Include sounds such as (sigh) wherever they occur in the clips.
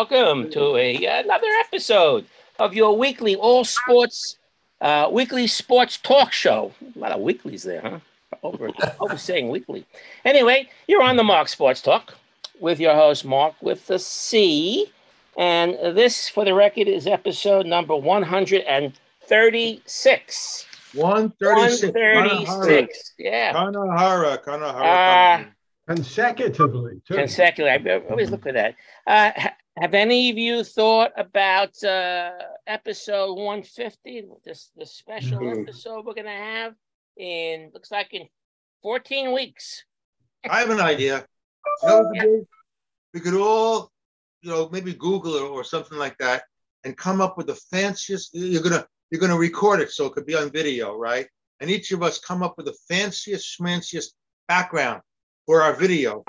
everybody. Welcome to a another episode of your weekly all sports, uh, weekly sports talk show. A lot of weeklies there, huh? Over, over saying weekly. Anyway, you're on the Mark Sports Talk with your host Mark with the C, and this, for the record, is episode number 136. 136. 136. Yeah. Kanahara. Kanahara. Uh, consecutively. Too. consecutively. I always look for that. Uh, ha- have any of you thought about uh, episode 150, this the special Mhm. episode we're gonna have in looks like in 14 weeks? I have an idea. You we, could we could all, you know, maybe Google it or something like that, and come up with the fanciest. You're gonna you're gonna record it so it could be on video, right? And each of us come up with the fanciest, schmanciest background for our video,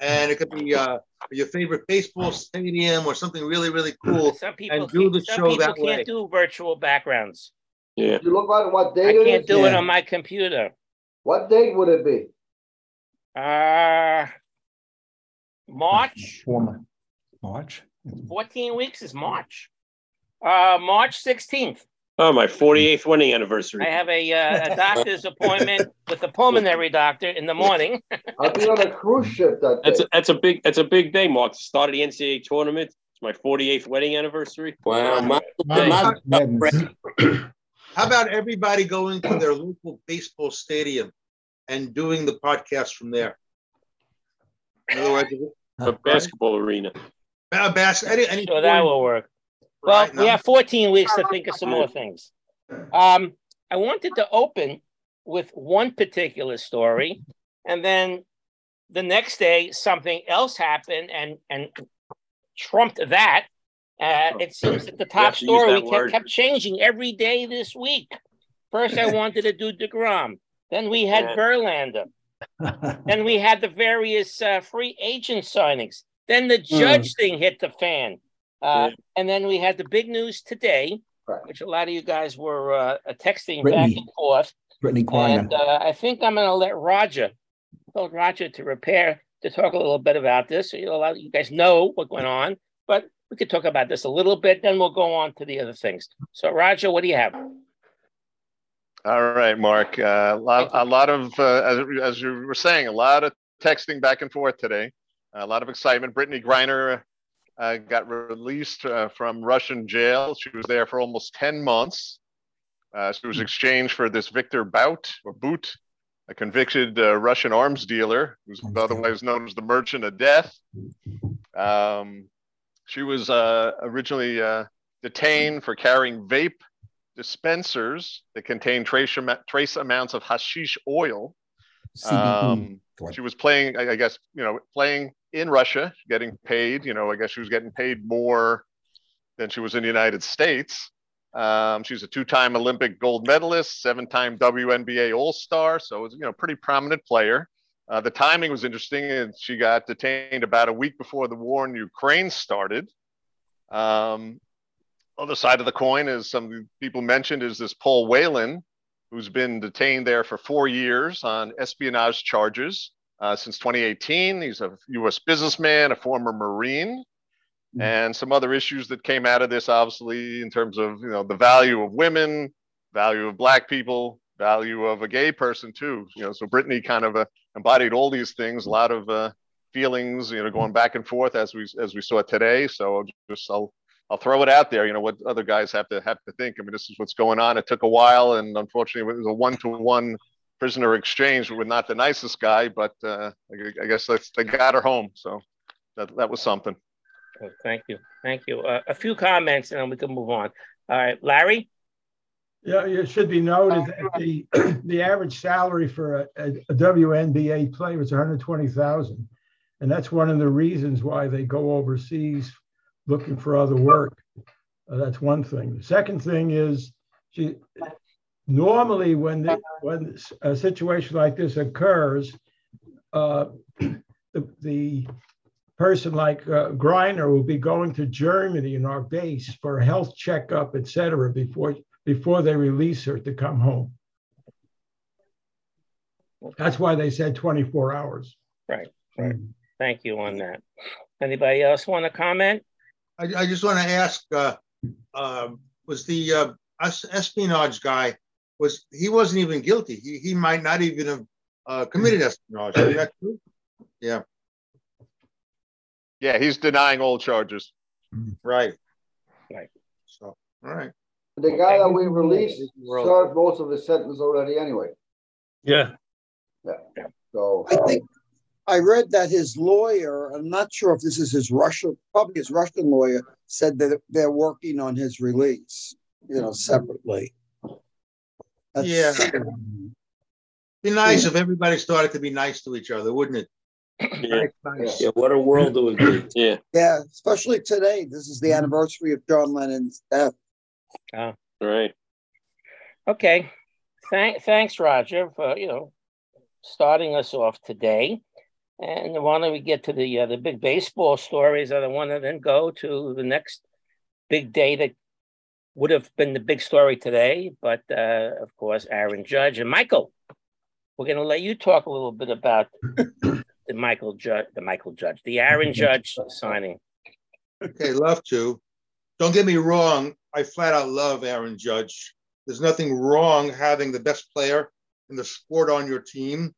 and it could be uh, your favorite baseball stadium or something really, really cool. Some people do can't- the some show people that can't way. do virtual backgrounds. Yeah. You look on what I date it can't is? do it on my computer. What date would it be? Uh March. Former March. 14 weeks is March. Uh March 16th. Oh, my 48th wedding anniversary. I have a, uh, a doctor's appointment with a pulmonary doctor in the morning. (laughs) I'll be on a cruise ship that That's day. a, that's a big that's a big day, Mark. Start of the NCAA tournament. It's my 48th wedding anniversary. Wow, my, Hey. my, Madness. (clears throat) How about everybody going to their local baseball stadium and doing the podcast from there? In other words, A basketball arena. uh, bas- any, any So that will work. Well, Right, we have 14 weeks to think of some more things. Um, I wanted to open with one particular story, and then the next day something else happened and and trumped that. Uh, it seems that the top have to use story that kept, kept changing every day this week. First, I wanted to do Degrom. Then we had Yeah. Verlander. (laughs) Then we had the various uh, free agent signings. Then the judge thing hit the fan. Uh, Yeah. And then we had the big news today, Right. which a lot of you guys were uh, texting Brittney. back and forth. Brittney Griner. And uh, I think I'm going to let Roger, told Roger to repair, to talk a little bit about this. So you'll allow you guys know what went on, but we could talk about this a little bit, then we'll go on to the other things. So, Roger, what do you have? All right, Mark. Uh, a lot, a lot of, uh, as, as you were saying, a lot of texting back and forth today. A lot of excitement. Brittney Griner uh, got released uh, from Russian jail. She was there for almost 10 months. Uh, she was exchanged for this Victor Bout or Boot, a convicted uh, Russian arms dealer who's otherwise known as the Merchant of Death. Um, she was uh, originally uh, detained for carrying vape dispensers that contained trace, trace amounts of hashish oil. Um, she was playing, I guess, you know, playing in Russia, getting paid. You know, I guess she was getting paid more than she was in the United States. Um, she's a two-time Olympic gold medalist, seven-time WNBA All-Star, so it's you know pretty prominent player. Uh, the timing was interesting, and she got detained about a week before the war in Ukraine started. Um, other side of the coin, as some people mentioned, is this Paul Whelan, who's been detained there for four years on espionage charges uh, since 2018. He's a U.S. businessman, a former Marine, Mhm. and some other issues that came out of this, obviously, in terms of you know the value of women, value of Black people, value of a gay person too. You know, so Brittney kind of uh, embodied all these things. A lot of uh, feelings, you know, going back and forth as we as we saw today. So I'll just I'll I'll throw it out there. You know what other guys have to have to think. I mean, this is what's going on. It took a while, and unfortunately, it was a one to one prisoner exchange with not the nicest guy, but uh, I, I guess that's, they got her home. So that that was something. Oh, thank you. Thank you. Uh, a few comments and then we can move on. All right, Larry? Yeah, it should be noted that the, (clears throat) the average salary for a, a, a WNBA player is 120,000. And that's one of the reasons why they go overseas looking for other work. Uh, that's one thing. The second thing is she normally when the, when a situation like this occurs, uh, the, the person like uh, Griner will be going to Germany in our base for a health checkup, et cetera, before before they release her to come home. That's why they said 24 hours. Right, right. Thank you on that. Anybody else want to comment? I, I just want to ask, uh, uh, was the uh, espionage guy, was he wasn't even guilty. He, he might not even have uh, committed espionage. Is that true? Yeah, Yeah, he's denying all charges. right. Right. So, all right. The guy that we released World. served most of his sentence already anyway, Yeah. Yeah. So. I think I read that his lawyer, I'm not sure if this is his Russian, probably his Russian lawyer, said that they're working on his release, you know, separately. That's- Yeah. Be (clears throat) nice if everybody started to be nice to each other, wouldn't it? Yeah, Nice. Yeah, what a world it would be. yeah. Yeah, especially today. This is the anniversary of John Lennon's death. All right. Okay. Thank, thanks, Roger, for you know starting us off today. And why don't we get to the uh, the big baseball stories? I want to then go to the next big day that would have been the big story today, but uh, of course, Aaron Judge and Michael. We're going to let you talk a little bit about (clears throat) the Michael Judge, the Michael Judge, the Aaron Judge signing. Okay, love to. Don't get me wrong. I flat out love Aaron Judge. There's nothing wrong having the best player in the sport on your team.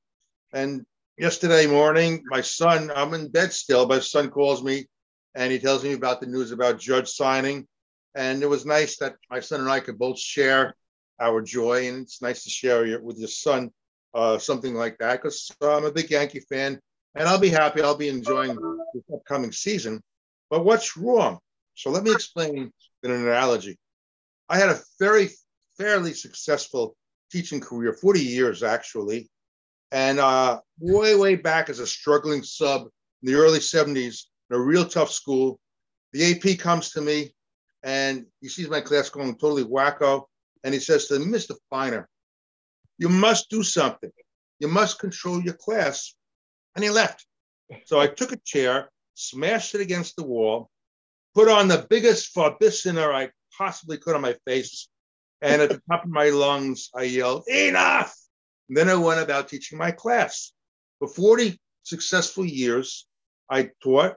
And yesterday morning, my son, I'm in bed still. My son calls me and he tells me about the news about Judge signing. And it was nice that my son and I could both share our joy. And it's nice to share with your son uh, something like that because I'm a big Yankee fan and I'll be happy. I'll be enjoying this upcoming season. But what's wrong? So let me explain in an analogy. I had a very fairly successful teaching career, 40 years actually. And uh, way, way back as a struggling sub in the early 70s in a real tough school, the AP comes to me and he sees my class going totally wacko. And he says to Mr. Finer, you must do something. You must control your class. And he left. So I took a chair, smashed it against the wall, put on the biggest farbissiner I possibly could on my face. And at the top of my lungs, I yelled, Enough! And then I went about teaching my class. For 40 successful years, I taught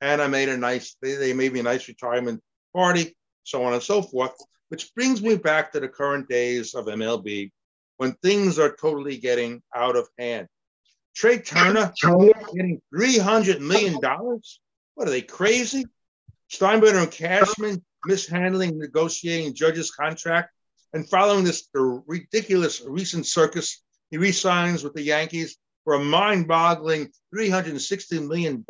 and I made a nice, they, they made me a nice retirement party, so on and so forth, which brings me back to the current days of MLB when things are totally getting out of hand. Trey Turner getting $300 million? What are they crazy? Steinbrenner and Cashman mishandling negotiating judge's contract and following this ridiculous recent circus, he resigns with the Yankees for a mind-boggling $360 million.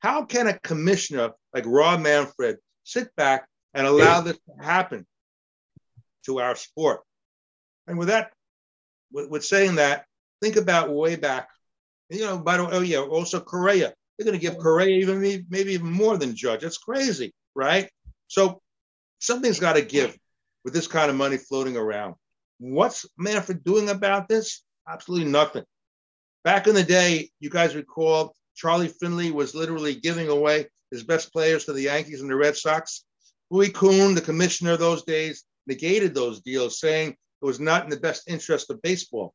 How can a commissioner like Rob Manfred sit back and allow this to happen to our sport? And with that, with, with saying that, think about way back. You know, by the way, oh yeah, also Correa. They're going to give Correa even maybe even more than Judge. That's crazy, right? So something's got to give with this kind of money floating around. What's Manfred doing about this? Absolutely nothing. Back in the day, you guys recall Charlie Finley was literally giving away his best players to the Yankees and the Red Sox. Bowie Kuhn, the commissioner of those days, negated those deals, saying it was not in the best interest of baseball.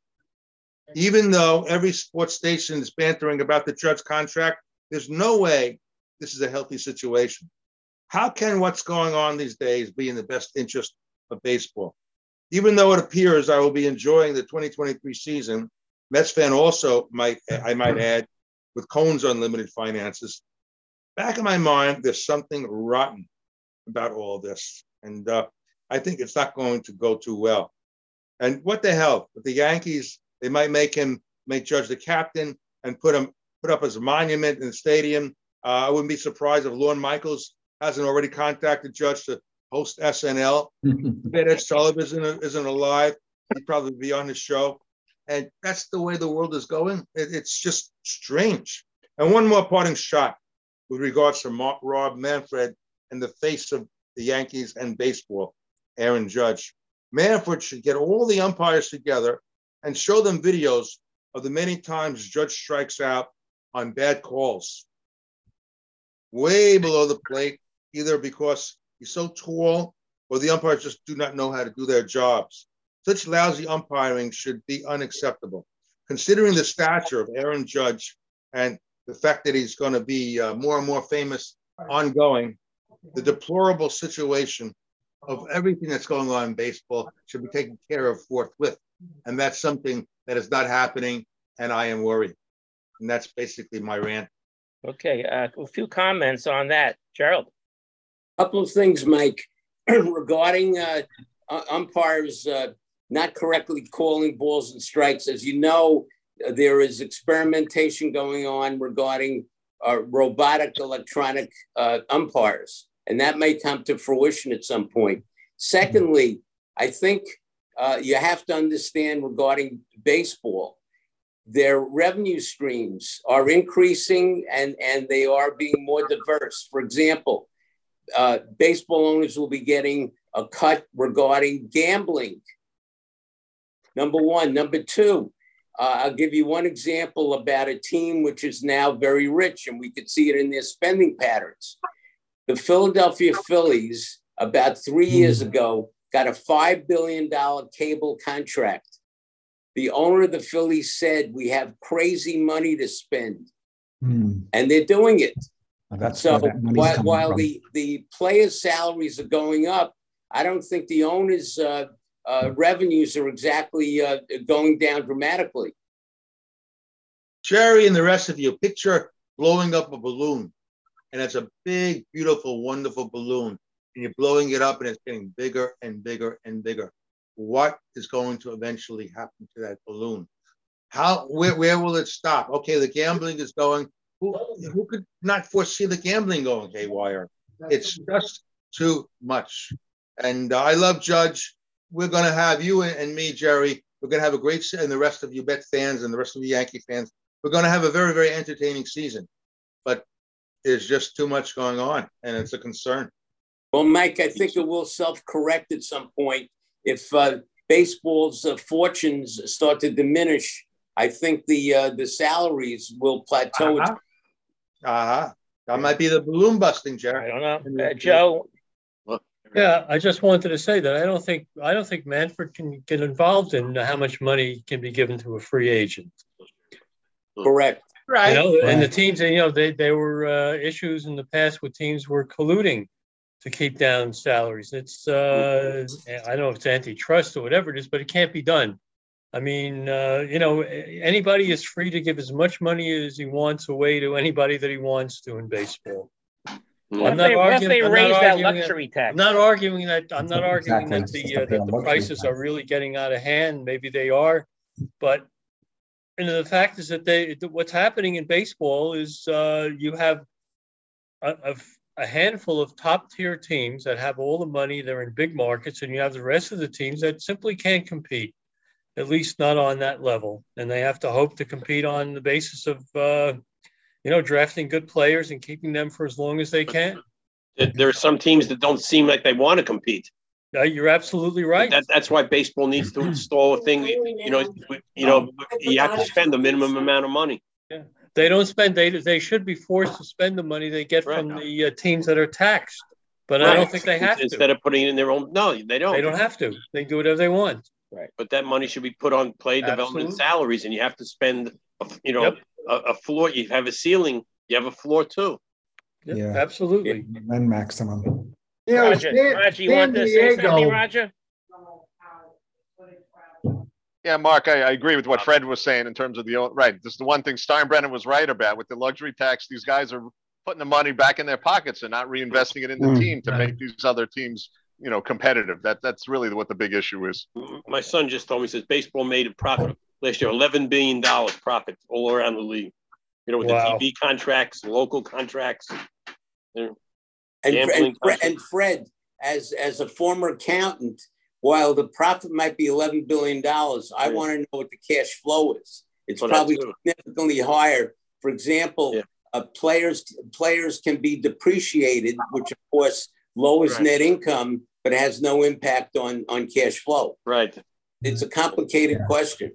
Even though every sports station is bantering about the Judge contract, there's no way this is a healthy situation. How can what's going on these days be in the best interest of baseball? Even though it appears I will be enjoying the 2023 season, Mets fan also might, I might add, with Cohen's unlimited finances. Back in my mind, there's something rotten about all this. And uh, I think it's not going to go too well. And what the hell? With the Yankees, they might make him make Judge the captain and put him put up as a monument in the stadium. Uh, I wouldn't be surprised if Lorne Michaels hasn't already contacted Judge to host SNL. Bet (laughs) Ed Sullivan isn't, isn't alive. He'd probably be on his show. And that's the way the world is going. It, it's just strange. And one more parting shot with regards to Mark, Rob Manfred and the face of the Yankees and baseball, Aaron Judge. Manfred should get all the umpires together and show them videos of the many times Judge strikes out on bad calls, way below the plate, either because he's so tall or the umpires just do not know how to do their jobs. Such lousy umpiring should be unacceptable. Considering the stature of Aaron Judge and the fact that he's going to be uh, more and more famous ongoing, the deplorable situation of everything that's going on in baseball should be taken care of forthwith. And that's something that is not happening, and I am worried. And that's basically my rant. Okay, uh, a few comments on that. Gerald? A couple of things, Mike, (clears throat) regarding uh, uh, umpires uh, not correctly calling balls and strikes. As you know, there is experimentation going on regarding uh, robotic electronic uh, umpires, and that may come to fruition at some point. Secondly, I think uh, you have to understand regarding baseball, their revenue streams are increasing and, and they are being more diverse. For example, uh, baseball owners will be getting a cut regarding gambling. Number one. Number two, uh, I'll give you one example about a team which is now very rich, and we could see it in their spending patterns. The Philadelphia Phillies, about three years ago, got a $5 billion cable contract. The owner of the Phillies said, We have crazy money to spend. Hmm. And they're doing it. That's So that while, while the, the players' salaries are going up, I don't think the owners' uh, uh, revenues are exactly uh, going down dramatically. Jerry and the rest of you, picture blowing up a balloon. And it's a big, beautiful, wonderful balloon. And you're blowing it up and it's getting bigger and bigger and bigger. What is going to eventually happen to that balloon? How where, where will it stop? Okay, the gambling is going. Who, who could not foresee the gambling going haywire? It's just too much. And uh, I love Judge. We're going to have you and, and me, Jerry. We're going to have a great, se- and the rest of you Met fans and the rest of the Yankee fans. We're going to have a very, very entertaining season. But there's just too much going on, and it's a concern. Well, Mike, I think it will self-correct at some point. If uh, baseball's uh, fortunes start to diminish, I think the uh, the salaries will plateau. Uh-huh. Uh-huh. That might be the balloon busting, Jerry. I don't know. Uh, Joe? Yeah, I just wanted to say that I don't think I don't think Manfred can get involved in how much money can be given to a free agent. Correct. You Right. and the teams, you know, they there were uh, issues in the past where teams were colluding to keep down salaries. It's uh, I don't know if it's antitrust or whatever it is, but it can't be done. I mean, uh, you know, anybody is free to give as much money as he wants away to anybody that he wants to in baseball. What I'm not they, arguing- they raise that arguing that- luxury tax? I'm not arguing that, I'm not arguing Exactly. that the, uh, that the prices tax. are really getting out of hand. Maybe they are. But, and the fact is that they, what's happening in baseball is uh, you have a, a, a handful of top tier teams that have all the money, they're in big markets, and you have the rest of the teams that simply can't compete, at least not on that level. And they have to hope to compete on the basis of, uh, you know, drafting good players and keeping them for as long as they can. There- There are some teams that don't seem like they want to compete. Uh, You're absolutely right. That, that's why baseball needs to install a thing, you know, you know, you have to spend the minimum amount of money. Yeah. They don't spend, they, they should be forced to spend the money they get from the uh, teams that are taxed. But I don't think they have Instead to. Instead of putting it in their own, no, they don't. They don't have to. They do whatever they want. Right. But that money should be put on play development Absolutely. salaries and you have to spend, you know, Yep. A, a floor, you have a ceiling, you have a floor too. Yeah, Yeah. Absolutely. And maximum. You know, Roger, San- Roger, you want to San say something, Roger? Yeah, Mark, I, I agree with what Fred was saying in terms of the, right, this is the one thing Steinbrenner was right about with the luxury tax. These guys are putting the money back in their pockets and not reinvesting it in the Mm. team to Right. make these other teams, you know, competitive. That, that's really what the big issue is. My son just told me, he says baseball made it profit last year, eleven billion dollars profit all around the league. You know, with Wow. the TV contracts, local contracts. And, and, Fre- and Fred, as as a former accountant, while the profit might be eleven billion dollars, I Yeah. want to know what the cash flow is. It's Well, probably significantly higher. For example, Yeah. uh, players players can be depreciated, which of course lowers Right. net income, but has no impact on on cash flow. Right, It's a complicated question.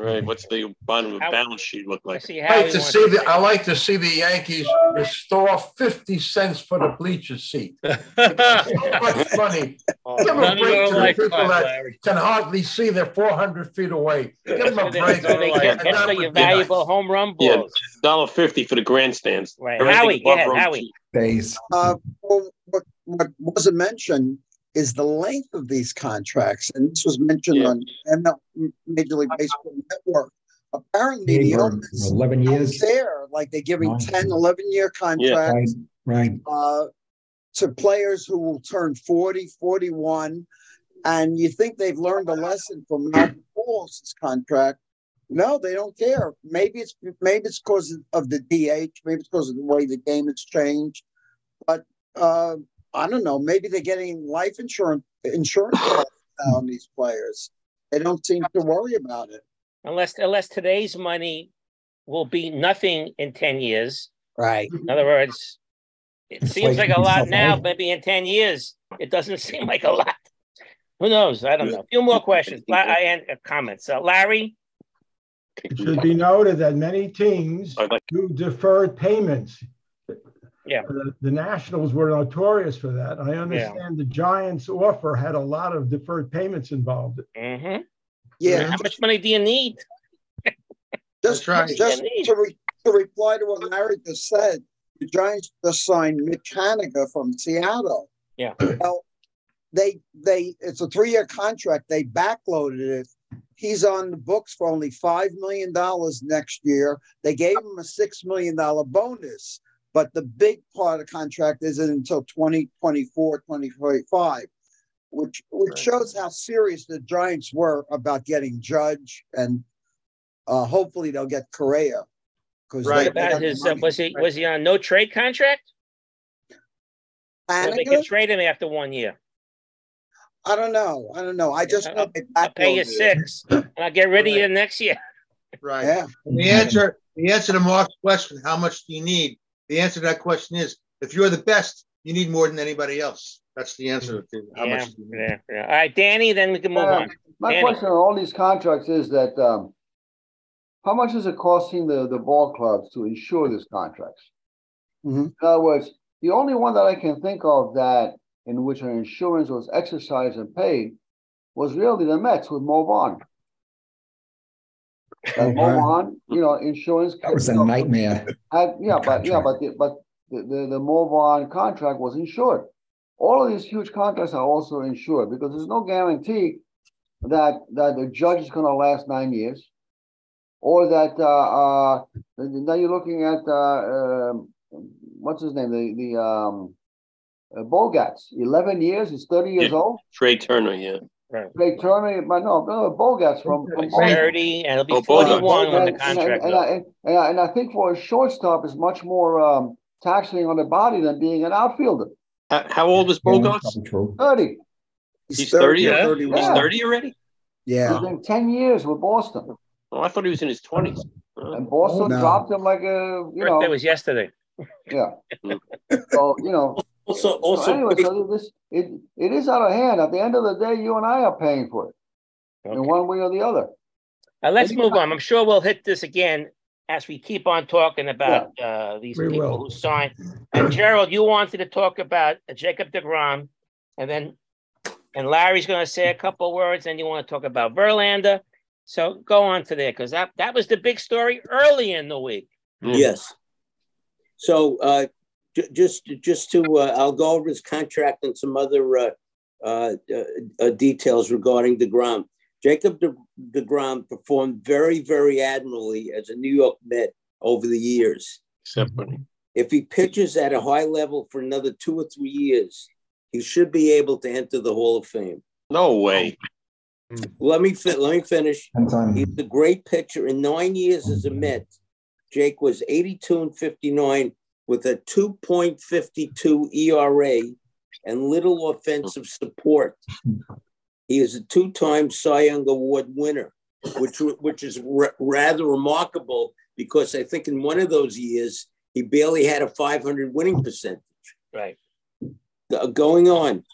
Right. What's the bottom of the balance sheet look I like? see I Howie like to wants see the, I like to see the Yankees restore fifty cents for the bleacher seat. So much money. Give them a None of break our to the lifetime, people that Larry. can hardly see. They're four hundred feet away. Give them a break. they, so they like- get And that extra would your be nice. valuable home run Yeah. balls. Dollar fifty for the grandstands. Right. Everything Howie, go above ahead, row Howie. two. Days. Uh, well, what what wasn't mentioned is the length of these contracts, and this was mentioned Yeah. on ML, Major League Baseball Network. Apparently, the owners Eleven don't years. care, like they're giving Nine. 10, 11 year Right, contracts right. uh, to players who will turn 40, 41. And you think they've learned a lesson from Malcolm Pujols' contract. No, they don't care. Maybe it's maybe it's because of the DH. Maybe it's because of the way the game has changed. But uh, I don't know. Maybe they're getting life insurance insurance (coughs) on these players. They don't seem to worry about it. Unless unless today's money will be nothing in 10 years. Right. In other words, it It's seems like like a lot now, out. maybe in 10 years, it doesn't (laughs) seem like a lot. Who knows? I don't know. A few more questions. I and uh, comments. Uh, Larry, It should be noted that many teams do deferred payments. Yeah. The, the Nationals were notorious for that. I understand the Giants offer had a lot of deferred payments involved. mhm. Yeah. how much money do you need? (laughs) Just, That's right. just Yeah. to, re, to reply to what Larry just said, the Giants just signed Mitch Haniger from Seattle. Yeah. Well, they they it's a three year contract. They backloaded it. He's on the books for only five million dollars next year. They gave him a six million dollar bonus, but the big part of the contract isn't until 2024, 2025, which which Right. shows how serious the Giants were about getting Judge and uh, hopefully they'll get Correa. Because Right. What about his? Uh, was he was he on no trade contract? Or they can trade him after one year. I don't know. I don't know. I just know they I'll pay you six, and I'll get rid of you next year. Right. Yeah. And the answer, the answer to Mark's question, how much do you need? The answer to that question is, if you're the best, you need more than anybody else. That's the answer to how Yeah, much. you need. yeah, yeah. All right, Danny. Then we can move Uh, on. My Danny. question on all these contracts is that, um, how much is it costing the, the ball clubs to insure these contracts? Mhm. In other words, the only one that I can think of that, in which an insurance was exercised and paid, was really the Mets with Mo Vaughn. That Mo wow. Vaughn, you know, insurance. That was a nightmare. Had, yeah, but, yeah, but, the- but the, the, the Mo contract was insured. All of these huge contracts are also insured because there's no guarantee that, that the judge is gonna last nine years. Or that, uh, uh, now you're looking at, uh, um, what's his name, the, the, um, uh, Bogaerts, eleven years, he's thirty years Yeah. old. Trey Turner, yeah. Ray Turner, but no, no, Bogaerts from. from Thirty, and he'll Oh, be Bogart. forty-one when the And- and- contract and. I, and, and, I, and I think for a shortstop is much more um, taxing on the body than being an outfielder. How, how old is Yeah, Bogaerts? probably true. Thirty. He's 30, yeah? He's thirty already? Yeah. He's been ten years with Boston, Oh, I thought he was in his twenties. and Boston Oh, no. dropped him like a you Birthday know was yesterday. yeah. (laughs) So you know. Also, So also, anyway, so this it it is out of hand. At the end of the day, you and I are paying for it in one way or the other. Uh, let's move on. I'm sure we'll hit this again as we keep on talking about uh, these We people will. who signed. And Gerald, you wanted to talk about Jacob DeGrom, and then and Larry's going to say a couple words, and you want to talk about Verlander. So go on to there because that that was the big story early in the week. yes. So, uh, ju- just, just to, uh, I'll go over his contract and some other, uh, uh, uh, uh, details regarding DeGrom. Jacob De- DeGrom performed very, very admirably as a New York Met over the years. Except when If he pitches at a high level for another two or three years, he should be able to enter the Hall of Fame. no way. Let me fi- let me finish. He's a great pitcher. In nine years as a Met, Jake was 82 and 59 with a 2.52 ERA and little offensive support. He is a two-time Cy Young Award winner, which which is ra- rather remarkable because I think in one of those years he barely had a 500 winning percentage. Right. Uh, going on.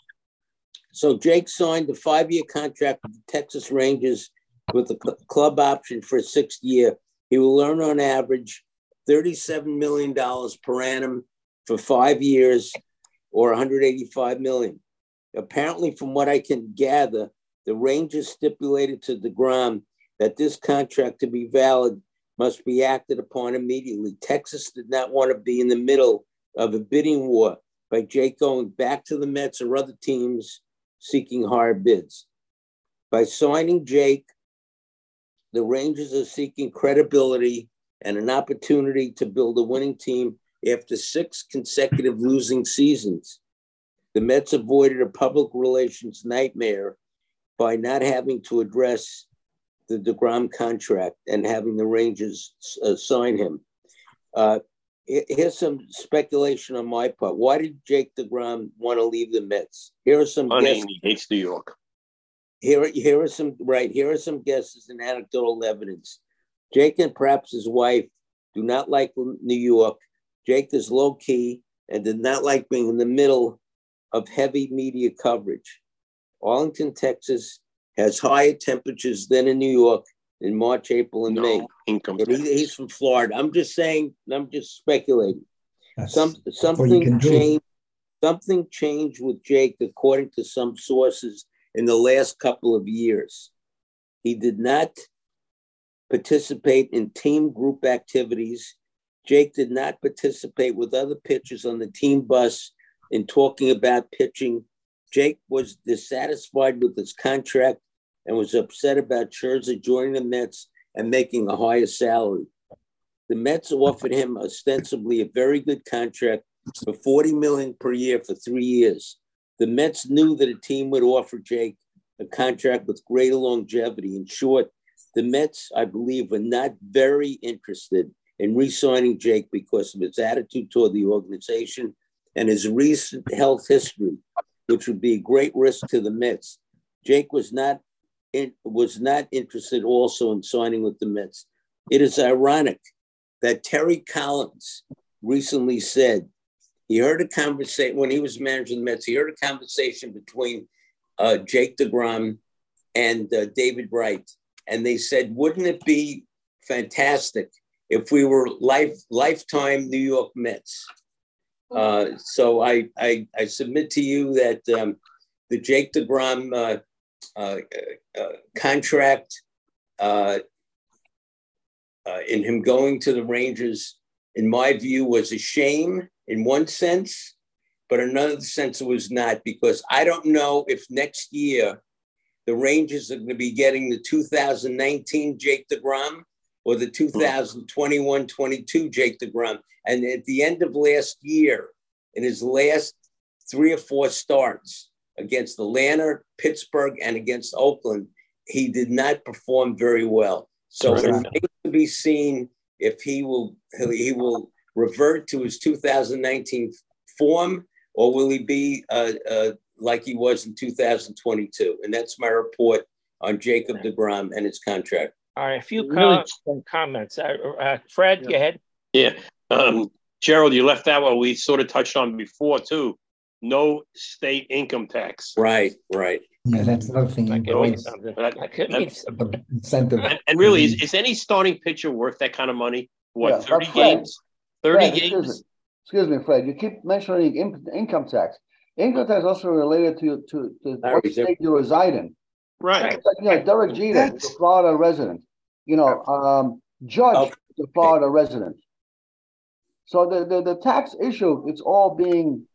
So Jake signed a five-year contract with the Texas Rangers with a cl- club option for a sixth year. He will earn on average $37 million per annum for five years or 185 million. Apparently, from what I can gather, the Rangers stipulated to DeGrom that this contract to be valid must be acted upon immediately. Texas did not want to be in the middle of a bidding war by Jake going back to the Mets or other teams seeking higher bids. By signing Jake, the Rangers are seeking credibility and an opportunity to build a winning team after six consecutive losing seasons. The Mets avoided a public relations nightmare by not having to address the DeGrom contract and having the Rangers uh, sign him. Uh, here's some speculation on my part. Why did Jake DeGrom want to leave the Mets? Here are some guesses. he hates New York. Here, here are some right. Here are some guesses and anecdotal evidence. Jake and perhaps his wife do not like New York. Jake is low key and did not like being in the middle of heavy media coverage. Arlington, Texas has higher temperatures than in New York in March, April, and May. No, income And he- he's from Florida. I'm just saying, I'm just speculating. That's- Some something changed. Something changed with Jake, according to some sources, in the last couple of years. He did not participate in team group activities. Jake did not participate with other pitchers on the team bus in talking about pitching. Jake was dissatisfied with his contract and was upset about Scherzer joining the Mets and making a higher salary. The Mets offered him ostensibly a very good contract for 40 million per year for three years. The Mets knew that a team would offer Jake a contract with greater longevity. In short, the Mets, I believe, were not very interested in re-signing Jake because of his attitude toward the organization and his recent health history, which would be a great risk to the Mets. Jake was not in, was not interested also in signing with the Mets. It is ironic that Terry Collins recently said he heard a conversation when he was managing the Mets. He heard a conversation between uh, Jake DeGrom and uh, David Wright, and they said, "Wouldn't it be fantastic if we were life lifetime New York Mets?" Uh, so I, I I submit to you that um, the Jake DeGrom uh, uh, uh, contract uh, uh, in him going to the Rangers, in my view, was a shame in one sense, but in another sense, it was not because I don't know if next year the Rangers are going to be getting the 2019 Jake DeGrom or the 2021 22 Jake DeGrom. And at the end of last year, in his last three or four starts against Atlanta, Pittsburgh, and against Oakland, he did not perform very well. So it remains to be seen if he will he will revert to his 2019 form or will he be uh, uh, like he was in 2022? And that's my report on Jacob DeGrom and his contract. All right, a few Really? com- comments. Uh, uh, Fred, go ahead. Yeah. Um, Gerald, you left out what we sort of touched on before too. No state income tax. Right, right. Yeah, that's another thing. That you could mean always- could mean something. the incentive. And, and really, is, is any starting pitcher worth that kind of money? What, Yeah, 30 but Fred- games? 30 Fred, excuse games? me. Excuse me, Fred, you keep mentioning in- income tax. Income tax is also related to, to, to Larry, what is there- state you reside in. Right. It's like, you know, Derek Jeter, is a Florida resident, you know, um, Judge, Okay. is a Florida resident. So the, the, the tax issue, it's all being,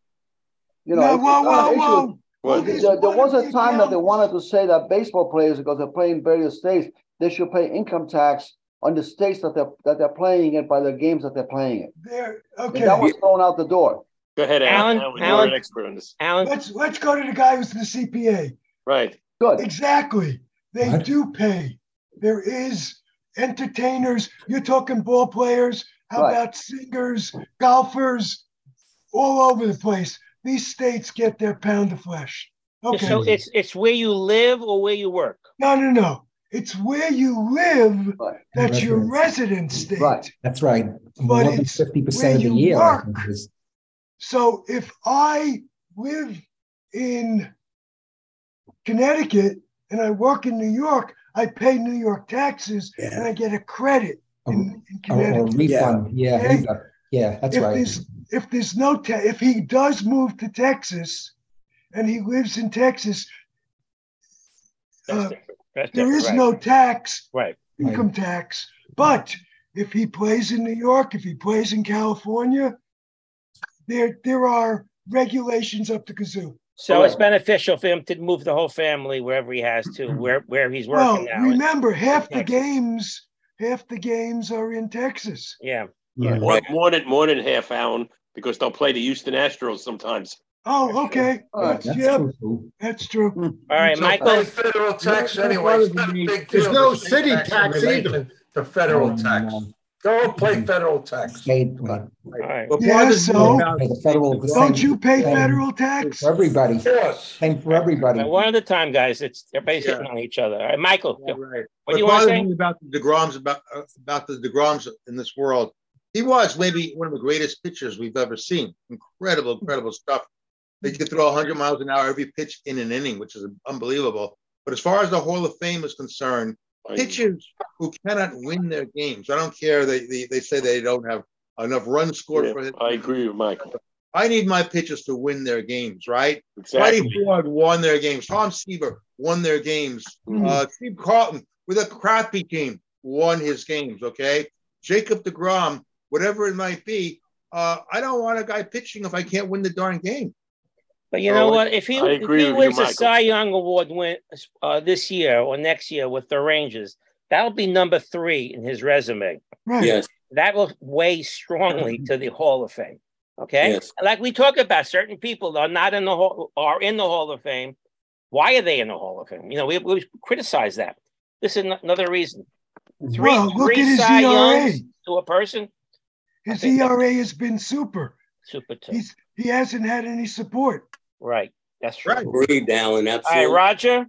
you know. No, whoa, whoa, issue. whoa. What? There, there was a time that they wanted to say that baseball players, because they're playing in various states, they should pay income tax on the states that they're, that they're playing it by the games that they're playing it. There, And okay. that was thrown out the door. Go ahead, Alan, Alan. Alan, you're an expert on this. Alan, Let's, let's go to the guy who's the CPA. Right. Good. Exactly. They What? do pay. There is entertainers. You're talking ball players. How Right. about singers, golfers, all over the place. These states get their pound of flesh. Okay. so it's it's where you live or where you work. no, no, no. It's where you live Right. that's your Residence. resident state. Right. That's right. But More than it's fifty percent of the you year. Work. Think it is. So if I live in Connecticut and I work in New York, I pay New York taxes and I get a credit in, in Or, or Connecticut. refund. Yeah, Okay. yeah, that's if right. there's if there's no ta- if he does move to Texas and he lives in Texas, That's uh, different. That's there different, is right. no tax, right. income tax. But if he plays in New York, if he plays in California, there there are regulations up to kazoo. So it's beneficial for him to move the whole family wherever he has to, where where he's working Well, now. remember, half the games, half the games are in Texas. Yeah. More, more than more than half, Alan, because they'll play the Houston Astros sometimes. Oh, okay. All right, That's, That's yeah, true, that's true. Hmm. All right, So Michael. pay federal tax No, no, anyway. It's not a big there's no city in tax relation either. To federal Oh, tax. No. Go pay federal tax. State, right. But Yeah, part of the so- deal about- Pay the federal, the Don't same- you pay same federal tax? For everybody, Of course. same for everybody. All right, One at a time, guys. It's everybody's Yeah. hitting on each other. All right, Michael. Yeah, right. What do you But want to say? about the Degroms about uh, about the Degroms in this world. He was maybe one of the greatest pitchers we've ever seen. Incredible, incredible stuff. They could throw 100 miles an hour every pitch in an inning, which is unbelievable. But as far as the Hall of Fame is concerned, pitchers who cannot win their games, I don't care. They they, they say they don't have enough runs scored Yeah, for it. I agree with Michael. I need my pitchers to win their games, right? Exactly. Freddie Ford won their games. Tom Seaver won their games. Mhm. Uh, Steve Carlton, with a crappy team, won his games. Okay, Jacob Degrom, whatever it might be. Uh, I don't want a guy pitching if I can't win the darn game. But you know Oh, what? If he, if he with you, wins a Michael. Cy Young Award win uh, this year or next year with the Rangers, that'll be number three in his resume. Right. Yes. That will weigh strongly (clears throat) to the Hall of Fame. Okay, Yes. like we talk about, certain people are not in the hall, are in the Hall of Fame. Why are they in the Hall of Fame? You know, we we criticize that. This is another reason. Three, Well, look three at his Cy ERA. Youngs to a person, His ERA has been super. super two. He's he hasn't had any support. Right, that's true. Right. Agreed, Alan. All right, Absolutely. Roger.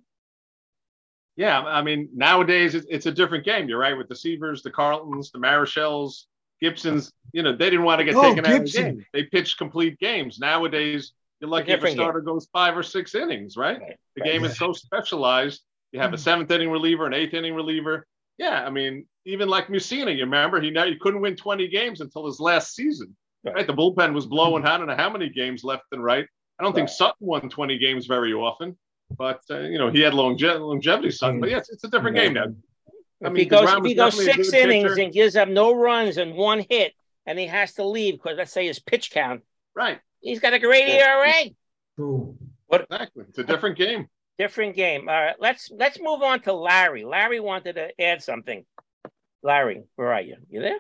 Yeah, I mean, nowadays it's, it's a different game. You're right with the Seavers, the Carltons, the Marichals, Gibsons. You know, they didn't want to get Oh, taken out of the game. They pitched complete games. Nowadays, you're lucky if a different game. starter goes five or six innings, right? Right, The right. game is so specialized. You have a hmm. seventh inning reliever, an eighth inning reliever. Yeah, I mean, even like Mussina, you remember he now he couldn't win 20 games until his last season. Right. Right. The bullpen was blowing. I don't know how many games left and right. I don't think Sutton won 20 games very often, but uh, you know he had longe- longevity. Sutton, but yeah, it's, it's a different game now. I If mean, he goes, if he goes six innings pitcher. and gives up no runs and one hit, and he has to leave because let's say his pitch count, right? he's got a great ERA. True. Exactly. It's a different game. Different game. All right, let's let's move on to Larry. Larry wanted to add something. Larry, where are you? You there?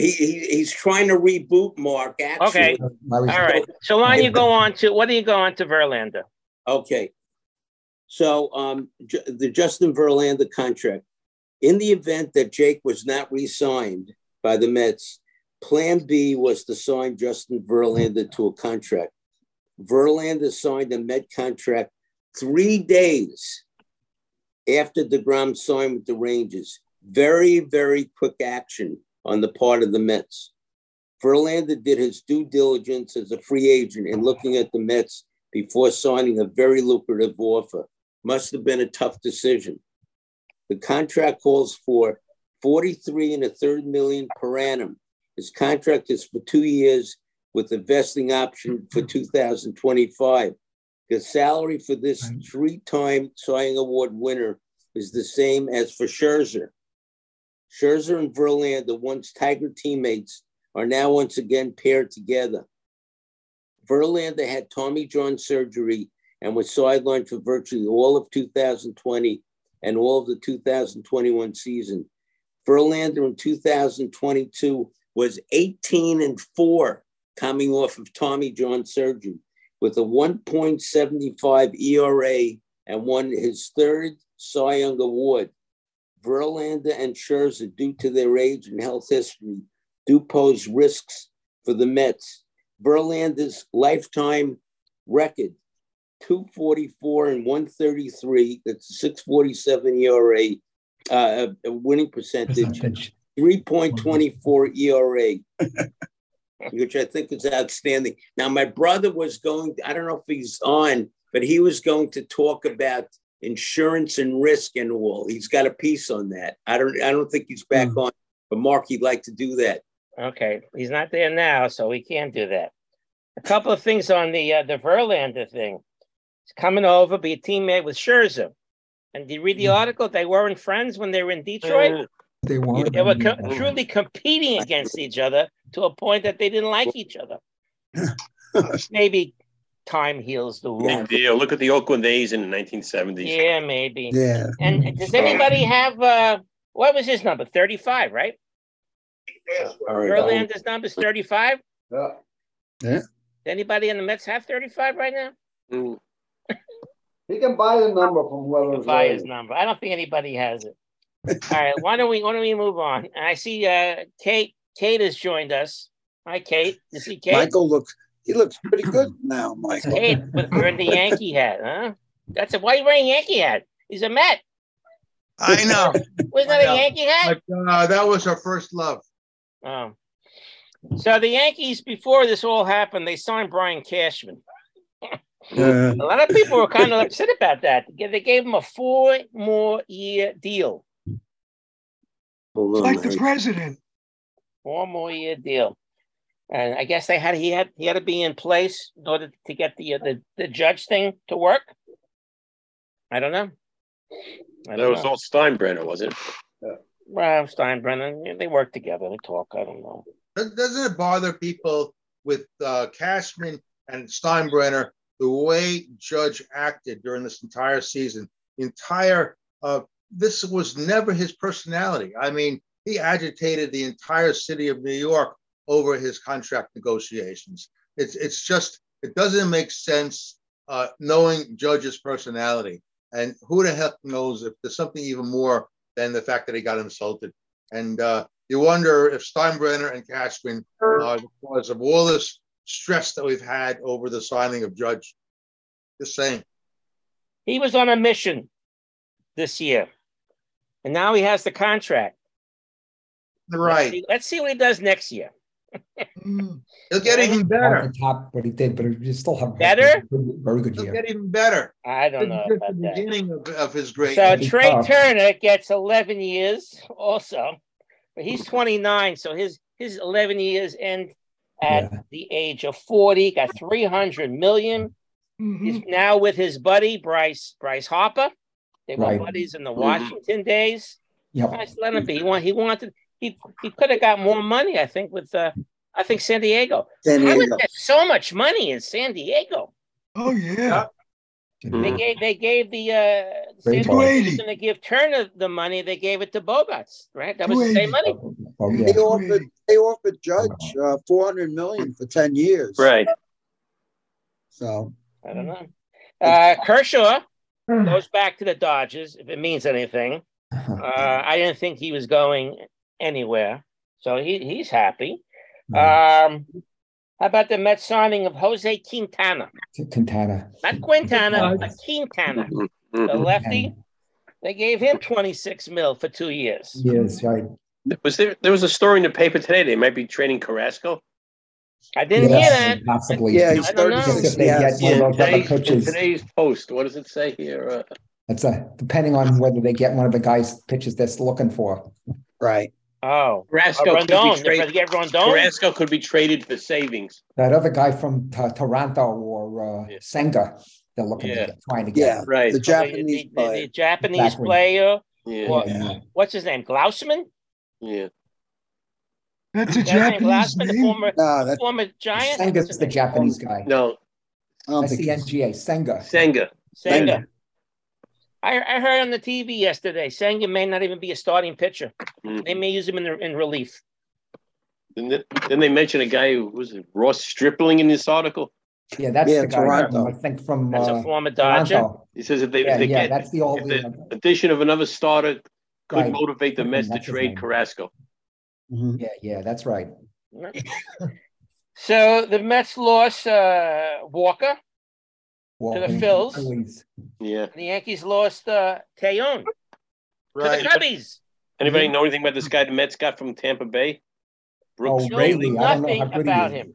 He, he, he's trying to reboot Mark, actually. Okay. Larry's- All right. So why don't you go on to what do you go on to Verlander? Okay. So um, Ju- the Justin Verlander contract. In the event that Jake was not re-signed by the Mets, Plan B was to sign Justin Verlander to a contract. Verlander signed a Met contract three days after DeGrom signed with the Rangers. Very, very quick action on the part of the Mets. Verlander did his due diligence as a free agent in looking at the Mets before signing a very lucrative offer. Must have been a tough decision. The contract calls for 43 and a third million per annum. His contract is for two years with a vesting option for 2025. The salary for this three-time Cy Award winner is the same as for Scherzer. Scherzer and Verlander, once Tiger teammates, are now once again paired together. Verlander had Tommy John surgery and was sidelined for virtually all of 2020 and all of the 2021 season. Verlander in 2022 was 18 and 4 coming off of Tommy John surgery with a 1.75 ERA and won his third Cy Young Award. Verlander and Scherzer, due to their age and health history, do pose risks for the Mets. Verlander's lifetime record 244 and 133, that's a 647 ERA, uh, a winning percentage, Percentage. 3.24 ERA, (laughs) which I think is outstanding. Now, my brother was going, I don't know if he's on, but he was going to talk about insurance and risk and all. He's got a piece on that. I don't I don't think he's back hmm. on, but Mark, he'd like to do that. Okay, he's not there now, so we can't do that. A couple of things on the uh, the Verlander thing. He's coming over, be a teammate with Scherzer. And did you read the hmm. article? They weren't friends when they were in Detroit. Uh, they weren't. They were co- hmm. truly competing against each other to a point that they didn't like each other. (laughs) Maybe time heals the Big wound. deal. Look at the Oakland A's in the 1970s. Yeah, maybe. Yeah. And does anybody have uh what was his number? 35, right? All right. Verlander's number is 35. Yeah. Yeah. Anybody in the Mets have 35 right now? Mm. He can buy the number from whoever's Buy his number. I don't think anybody has it. All right, why don't we why don't we move on? I see uh Kate Kate has joined us. Hi Kate. You see Kate? Michael looks, he looks pretty good (clears throat) now, Michael. Hey, with wearing the (laughs) Yankee hat, huh? That's a why you wearing a Yankee hat? He's a Met. I know. (laughs) Wasn't that I a know. Yankee hat? But, uh, that was her first love. Oh. So the Yankees, before this all happened, they signed Brian Cashman. (laughs) Yeah. A lot of people were kind of upset about that. They gave him a four more year deal. It's like the president. Four more year deal. And I guess they had he had he had to be in place in order to get the uh, the, the judge thing to work. I don't know. I That don't was know. all Steinbrenner, was it? Yeah. Well, Steinbrenner, yeah, they work together. They talk. I don't know. Does- Doesn't it bother people with uh, Cashman and Steinbrenner the way Judge acted during this entire season? Entire uh, this was never his personality. I mean, he agitated the entire city of New York over his contract negotiations. It's it's just it doesn't make sense uh, knowing Judge's personality. And who the heck knows if there's something even more than the fact that he got insulted. And uh, you wonder if Steinbrenner and Cashman are the cause of all this stress that we've had over the signing of Judge. Just saying. He was on a mission this year, and now he has the contract. Let's Right. see, let's see what he does next year. Mm. He'll get even Off better. the top, what he did, but you still have Better? Very good year. He'll year. get even better. I don't is know just about the that. beginning of, of his So greatness. Trey tough. Turner gets 11 years also, but he's 29, so his his 11 years end at Yeah. the age of 40. Got 300 million. Mhm. He's now with his buddy Bryce Bryce Harper. They were Right. buddies in the Washington days. Yep. Nice, let him be. He want, he wanted he he could have got more money. I think with uh I think San Diego. San How is Diego. there so much money in San Diego? Oh yeah. They gave they gave the uh San Diego ball. was gonna give Turner the money. They gave it to Bogaerts, right? That was the same money. Oh, They offered, they offered Judge uh, four hundred million for ten years. Right. So, I don't know. Uh, Kershaw goes back to the Dodgers if it means anything. (laughs) Uh, I didn't think he was going anywhere, so he he's happy. Um, how about the Mets signing of Jose Quintana? Quintana. Not Quintana, but Quintana, the Mhm. lefty. They gave him 26 mil for two years. Yes, right. Was there? There was a story in the paper today. They might be trading Carrasco. I didn't Yes, hear that. Possibly. yeah, he's I don't know. thirty-six. If they Yes. get one of Today's, in today's post. What does it say here? Uh, that's a, depending on whether they get one of the guys pitches that's looking for. Right. Oh, Carrasco oh could be Rondon. Traded. trying to Rondon. Carrasco could be traded for savings. That other guy from T- Toronto or uh, Yeah. Senga, they're looking Yeah. to get, trying to Yeah. get. Right. The The, Japanese the- the player. Japanese Exactly. player. Yeah. Well, Yeah. What's his name? Gausman? Yeah. That's a that his name Japanese the name. former, No, that's, former giant? Senga's What's his the name? Japanese guy. No. I don't That's think the he's- NGA, Senga. Senga. Senga. I, I heard on the TV yesterday, Senga may not even be a starting pitcher. Mhm. They may use him in, the, in relief. Then, then they mentioned a guy who was it Ross Stripling in this article. Yeah, that's Yeah, the guy, Toronto. I think from That's a uh, former Dodger. Toronto. He says if they, Yeah, if they yeah, get that's the old. if the addition of another starter could Right. motivate the Mets to trade name. Carrasco. Mhm. Yeah, yeah, that's right. (laughs) So the Mets lost uh, Walker. Walker. Phils. Phillies. Yeah. The Yankees lost uh, Taillon to the Cubbies. Anybody know anything about this guy the Mets got from Tampa Bay? Brooks Oh, Know Raley, I don't know nothing how good about he is. him.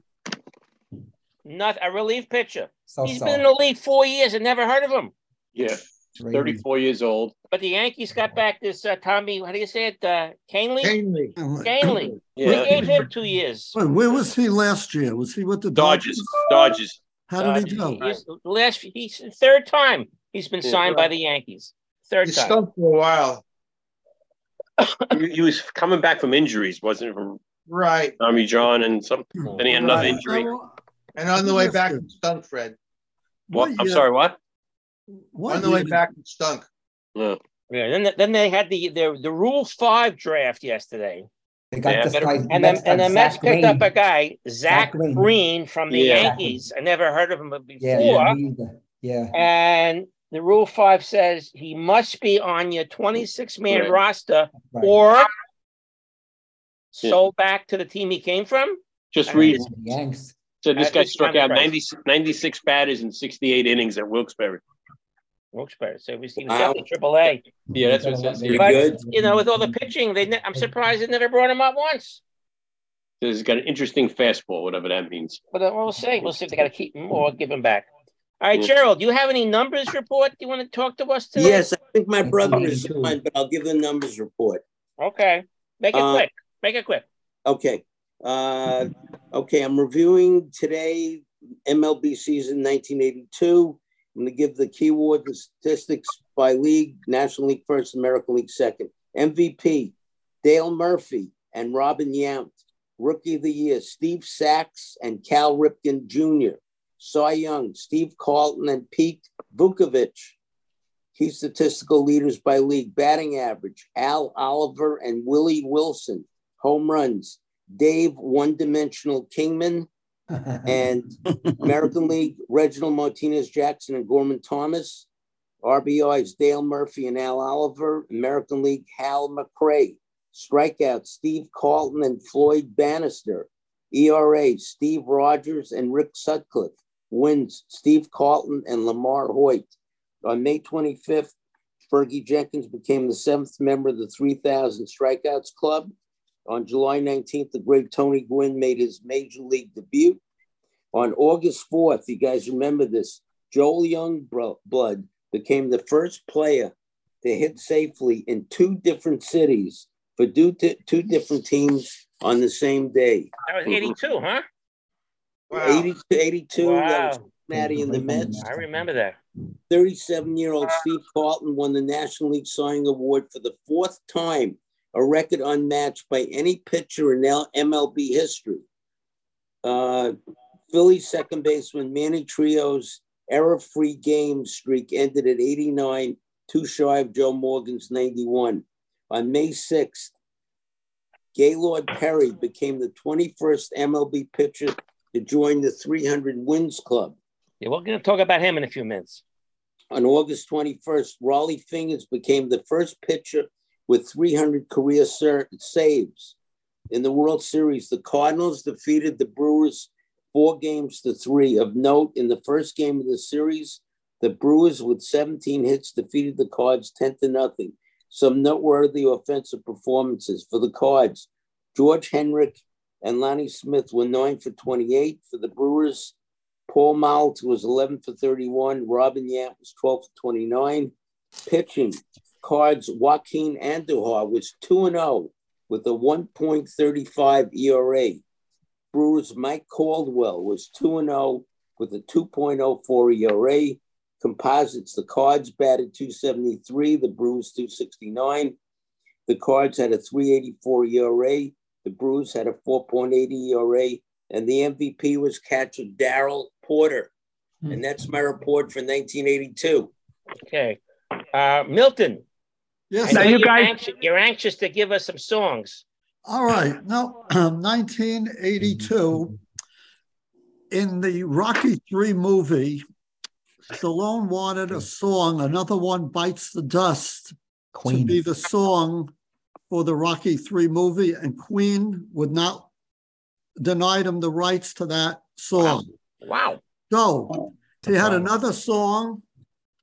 Not a relief pitcher. So He's so. been in the league four years and never heard of him. Yeah. 34 years old. But the Yankees got back this uh, Tommy. How do you say it? Uh, Kahnle. Kahnle. Kahnle. Yeah. They gave him two years. Wait, Where was he last year? Was he with the Dodgers. Dodgers? Dodgers. How did uh, he Dodgers. go? He's, last he's third time he's been Yeah. signed by the Yankees. Third He time. stunk for a while. (coughs) he, he was coming back from injuries, wasn't it? From Right. Tommy John and some. Hmm. Then he had another Right. injury. And on the way back, good. he stunk, Fred. What? What I'm sorry. What? What On the way year- back, it stunk. No. Yeah, then then they had the the, the Rule Five draft yesterday, They got Yeah, this guy. and then and got the Mets Zach picked up a guy, Zach Greene. Greene from the Yeah. Yankees. I never heard of him before. Yeah, yeah, yeah. And the Rule Five says he must be on your 26 man Right. roster Right. or sold back to the team he came from. Just I read. mean, Yanks. So this Uh, guy struck out crazy. 90, 96 batters in 68 innings at Wilkes-Barre. Wilkes-Barre. So he was, he was Wow. definitely Triple A. Yeah, that's what it says. Pretty here. But good. you know, with all the pitching, they ne- I'm surprised they never brought him up once. So He's got an interesting fastball, whatever that means. But uh, we'll see. We'll see if they got to keep him or give him back. All right, Yeah. Gerald, do you have any numbers report you want to talk to us today? Yes, I think my brother is 1982. on, but I'll give the numbers report. Okay. Make it Uh, quick. Make it quick. Okay. Uh, okay, I'm reviewing today MLB season 1982. I'm going to give the keyword and statistics by league, National League first, American League second. MVP, Dale Murphy and Robin Yount. Rookie of the Year, Steve Sax and Cal Ripken Jr. Cy Young, Steve Carlton and Pete Vuckovich. Key statistical leaders by league, batting average, Al Oliver and Willie Wilson. Home runs, Dave One Dimensional Kingman and American (laughs) League, Reginald Martinez Jackson and Gorman Thomas. RBIs, Dale Murphy and Al Oliver. American League, Hal McRae. Strikeouts, Steve Carlton and Floyd Bannister. ERA, Steve Rogers and Rick Sutcliffe. Wins, Steve Carlton and LaMarr Hoyt. On May 25th, Fergie Jenkins became the seventh member of the 3,000 Strikeouts Club. On July 19th, the great Tony Gwynn made his major league debut. On August 4th, you guys remember this, Joel Youngblood became the first player to hit safely in two different cities for two, two different teams on the same day. That was 82, huh? 82, 82 that was Wow. Cincinnati and the Mets. I remember that. 37 year old Steve Carlton won the National League Cy Young Award for the fourth time, a record unmatched by any pitcher in MLB history. Uh, Phillies second baseman Manny Trillo's error free game streak ended at 89, too shy of Joe Morgan's 91. On May 6th, Gaylord Perry became the 21st MLB pitcher to join the 300 wins club. Yeah, we're going to talk about him in a few minutes. On August 21st, Rollie Fingers became the first pitcher with 300 career ser- saves. In the World Series, the Cardinals defeated the Brewers four games to three. Of note, in the first game of the series, the Brewers, with 17 hits, defeated the Cards 10 to nothing. Some noteworthy offensive performances for the Cards. George Hendrick and Lonnie Smith were 9 for 28. For the Brewers, Paul Malt was 11 for 31. Robin Yount was 12 for 29. Pitching, Cards Joaquin Andujar was 2 0 with a 1.35 ERA. Brewers Mike Caldwell was 2 0 with a 2.04 ERA. Composites, the Cards batted 273, the Brewers 269. The Cards had a 384 ERA. The Brewers had a 4.80 ERA. And the MVP was catcher Darrell Porter. And that's my report for 1982. Okay. Uh, Milton. Yes, now you you're guys- Anxious, you're anxious to give us some songs. All right. Now, (clears throat) 1982, in the Rocky 3 movie, Stallone wanted a song, Another One Bites the Dust, Queen. to be the song for the Rocky 3 movie, and Queen would not denied him the rights to that song. Wow. So he had another song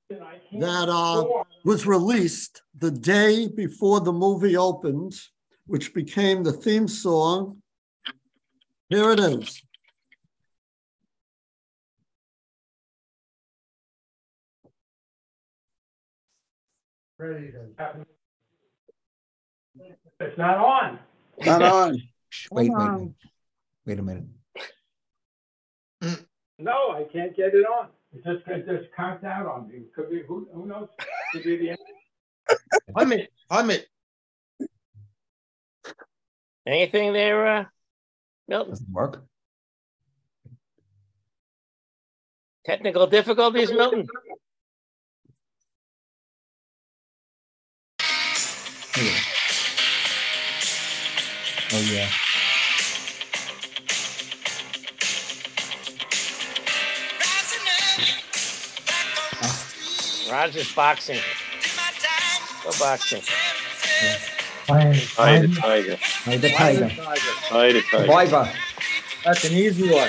that uh, was released the day before the movie opened, which became the theme song. Here it is. Ready to. It's not on. Not (laughs) on. Wait, wait, wait. Wait a minute. No, I can't get it on. It just, it just conked out on me. Could be, who, who knows? Could be the end. (laughs) Hum it, hum it. Anything there, uh, Milton? Doesn't work. Technical difficulties, Milton? Oh, yeah. Rogers boxing. Go boxing. Eye Eye the tiger. Eye the tiger. Eye the tiger. Survivor. That's an easy one.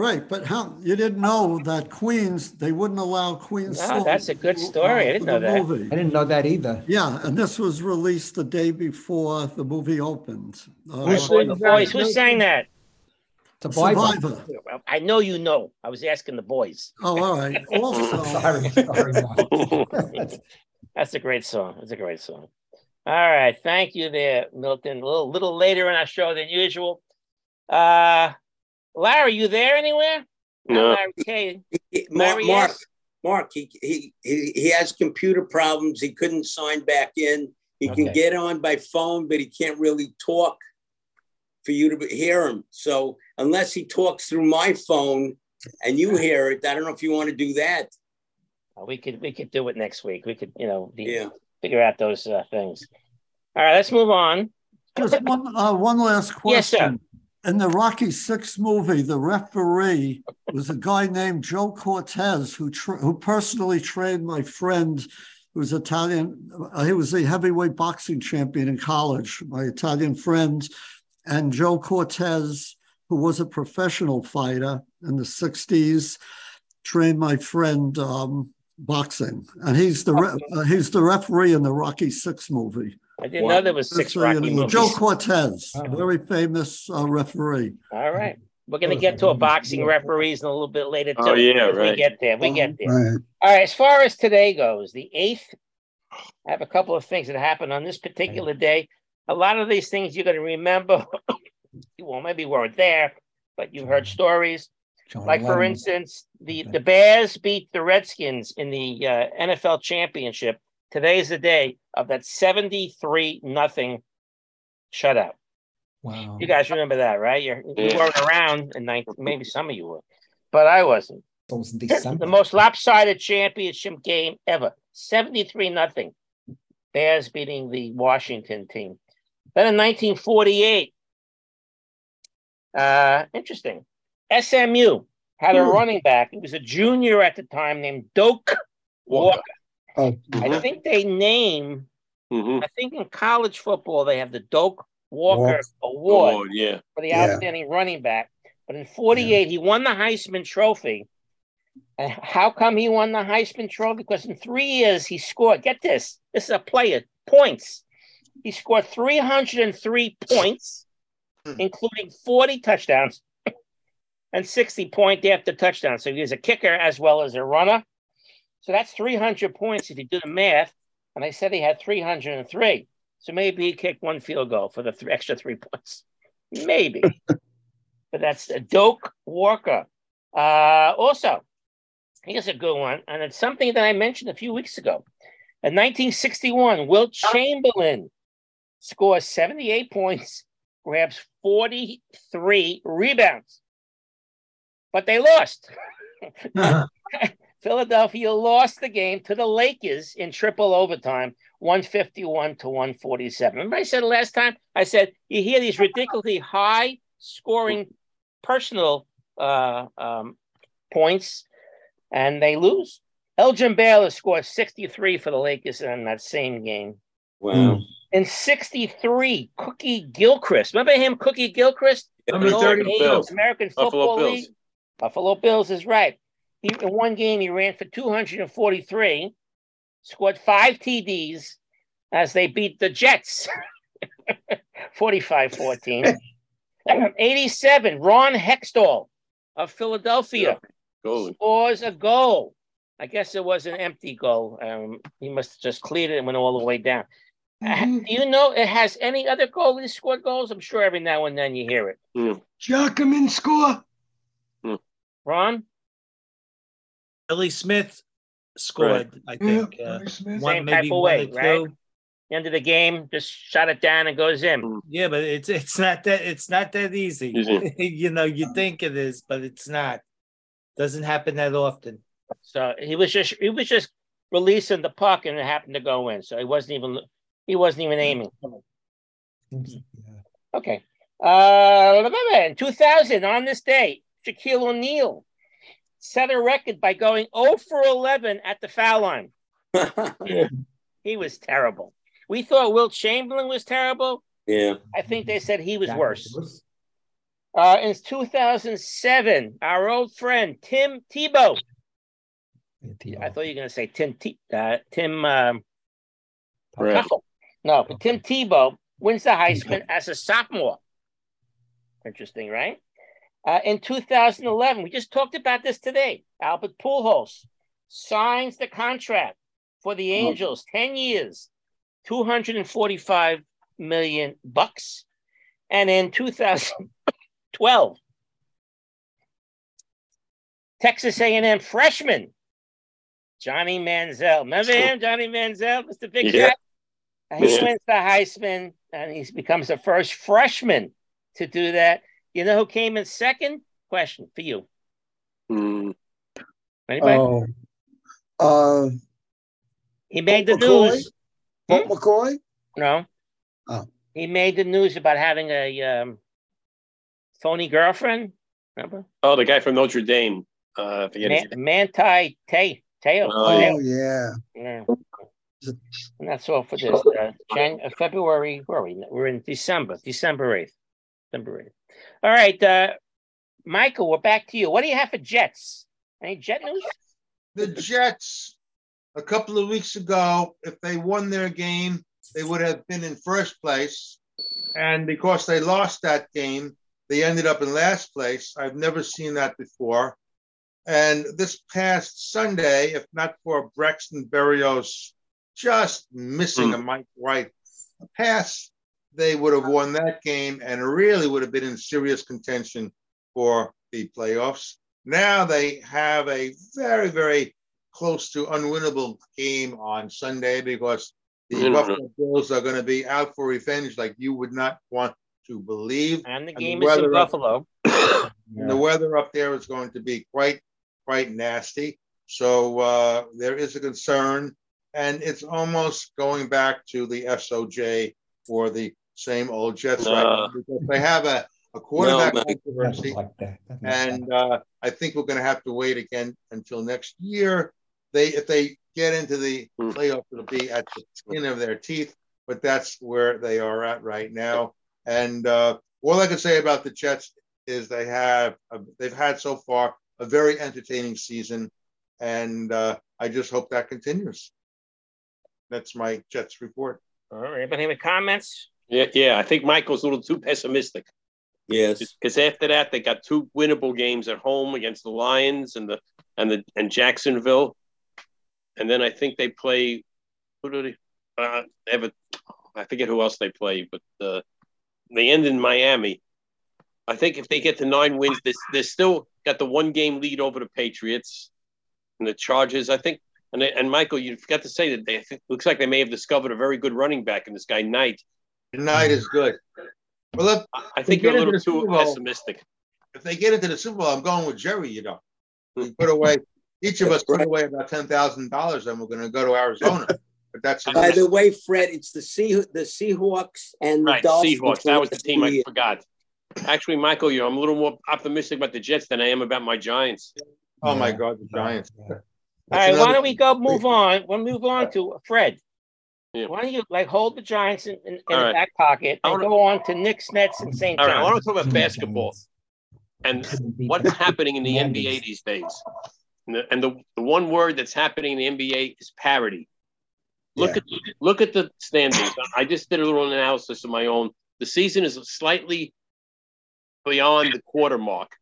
Right, but how, you didn't know that Queens, they wouldn't allow Queens. No, song, that's a good story. I didn't know the that. movie. I didn't know that either. Yeah, and this was released the day before the movie opened. Uh, Who sang the boys, who sang that? Survivor. Well, I know you know. I was asking the boys. Oh, all right. (laughs) Also, Sorry, sorry. (laughs) That's a great song. That's a great song. All right. Thank you there, Milton. A little, little later in our show than usual. Uh Larry, you there anywhere? No. Larry K. Mark, Larry Mark, S. Mark, he, he he he has computer problems. He couldn't sign back in. He can get on by phone, but he can't really talk for you to hear him. So unless he talks through my phone and you hear it, I don't know if you want to do that. We could we could do it next week. We could, you know, be, Yeah. figure out those uh, things. All right, let's move on. just one, uh, one last question. Yes, sir. In the Rocky Six movie, the referee was a guy named Joe Cortez who tra- who personally trained my friend who was Italian. Uh, he was a heavyweight boxing champion in college, my Italian friend. And Joe Cortez, who was a professional fighter in the 60s, trained my friend um, boxing. And he's the re- uh, he's the referee in the Rocky Six movie. I didn't know there was six Just so you Rocky movies. Joe Cortez, very famous uh, referee. All right. We're gonna get to a boxing referees in a little bit later. Oh, yeah, as We get there. We get there. Right. All right. As far as today goes, the eighth, I have a couple of things that happened on this particular day. A lot of these things you're gonna remember. (coughs) you well, maybe weren't there, but you've heard stories. John Like for instance, the the Bears beat the Redskins in the uh, NFL championship. Today's the day of that seventy-three nothing shutout. Wow. You guys remember that, right? You're, you Yeah. weren't around in 19, maybe some of you were, but I wasn't. It was in The most lopsided championship game ever 73 nothing. Bears beating the Washington team. Then in 1948, uh, interesting. SMU had a Hmm. running back. He was a junior at the time named Doak Walker. Oh, I think they name, Mhm. I think in college football, they have the Doak Walker Walker. Award Award, yeah. for the Yeah. outstanding running back. But in 48, he won the Heisman Trophy. And how come he won the Heisman Trophy? Because in three years, he scored, get this, this is a player, points. He scored 303 points, including 40 touchdowns (laughs) and 60 point after touchdown. So he was a kicker as well as a runner. So that's 300 points if you do the math. And I said he had 303. So maybe he kicked one field goal for the th- extra three points. (laughs) Maybe. but that's a Doak Walker. Uh, also, here's a good one. And it's something that I mentioned a few weeks ago. In 1961, Wilt Chamberlain scores 78 points, grabs 43 rebounds. But they lost. (laughs) (laughs) Philadelphia lost the game to the Lakers in triple overtime, 151 to 147. Remember, I said last time, I said, you hear these ridiculously high scoring personal uh, um, points, and they lose. Elgin Baylor scored 63 for the Lakers in that same game. Wow. In 63, Cookie Gilchrist. Remember him, Cookie Gilchrist? Number The old 30 Bills. American Buffalo Football Bills. League. Buffalo Bills is right. He, in one game, he ran for 243, scored five TDs as they beat the Jets (laughs) 45 14. (laughs) 87, Ron Hextall of Philadelphia Goalie. scores a goal. I guess it was an empty goal. Um, he must have just cleared it and went all the way down. Uh, Do you know it has any other goalies scored goals? I'm sure every now and then you hear it. Jackman score. Ron? Billy Smith scored. I think uh, Same one type of way, right? two. End of the game, just shut it down and goes in. Yeah, but it's it's not that it's not that easy. Easy. (laughs) you know, you think it is, but it's not. Doesn't happen that often. So he was just he was just releasing the puck and it happened to go in. So he wasn't even he wasn't even aiming. Okay. Uh, in 2000, on this day, Shaquille O'Neal set a record by going 0 for 11 at the foul line. (laughs) he was terrible. We thought Wilt Chamberlain was terrible. Yeah. I think they said he was worse. Uh, in 2007, our old friend Tim Tebow. I thought you were going to say Tim T- uh, Tim um, Right. No, but Tim Tebow wins the Heisman as a sophomore. Interesting, right? Uh, in 2011, we just talked about this today. Albert Pujols signs the contract for the Angels, 10 years, 245 million bucks. And in 2012, Texas A&M freshman Johnny Manziel. Remember him, Johnny Manziel, Mr. Big Yeah. He Yeah. wins the Heisman and he becomes the first freshman to do that. You know who came in second? Question for you. Hmm. Anybody? Oh, uh, he made the McCoy? news. Colt McCoy? No. Oh. He made the news about having a um, phony girlfriend. Remember? Oh, the guy from Notre Dame. Uh, I forget his Man- Manti Te- Te'o. Oh, Te'o. yeah. Yeah. And that's all for this. Uh, Jan- uh, February, where are we? We're in December, December 8th. December 8th. All right. Uh, Michael, we're back to you. What do you have for Jets? Any Jet news? The Jets, a couple of weeks ago, if they won their game, they would have been in first place. And because they lost that game, they ended up in last place. I've never seen that before. And this past Sunday, if not for Braxton Berrios just missing a Mike White pass, they would have won that game and really would have been in serious contention for the playoffs. Now they have a very, very close to unwinnable game on Sunday because the Mhm. Buffalo Bills are going to be out for revenge like you would not want to believe. And the And game the is in weather up- Buffalo. (coughs) the weather up there is going to be quite quite nasty. So uh, there is a concern, and it's almost going back to the SOJ for the same old Jets right Uh. because they have a, a quarterback No, Mike. controversy, and uh, I think we're going to have to wait again until next year. They if they get into the playoffs, it'll be at the skin of their teeth, but that's where they are at right now. And uh, all I can say about the Jets is they have a, they've had so far a very entertaining season, and uh, I just hope that continues. That's my Jets report. All right. Anybody have any comments? Yeah, yeah. I think Michael's a little too pessimistic. Yes. Because after that, they got two winnable games at home against the Lions and the and the and Jacksonville, and then I think they play. Who do they? Uh, they have a, I forget who else they play, but uh, they end in Miami. I think if they get to nine wins, they they still got the one game lead over the Patriots and the Chargers. I think. And, they, and Michael, you forgot to say that they looks like they may have discovered a very good running back in this guy Knight. Knight is good. Well, if, I think you're a little too Bowl- pessimistic. If they get into the Super Bowl, I'm going with Jerry. You know, we hmm. put away each of us put away about ten thousand dollars, and we're going to go to Arizona. (laughs) But that's By the way, Fred, it's the Sea the Seahawks and the Dolphins. Seahawks. That was the team I forgot. Actually, Michael, you, I'm a little more optimistic about the Jets than I am about my Giants. Oh my God, the Giants! All right, why don't we go move on? We'll move on to Fred. Why don't you like hold the Giants in, in, in the right. back pocket and go on to Knicks, Nets, and St. All John's? right, I want to talk about basketball and what's happening in the NBA these days. And, the, and the, the one word that's happening in the NBA is parity. Look at look at the standings. I just did a little analysis of my own. The season is slightly beyond the quarter mark,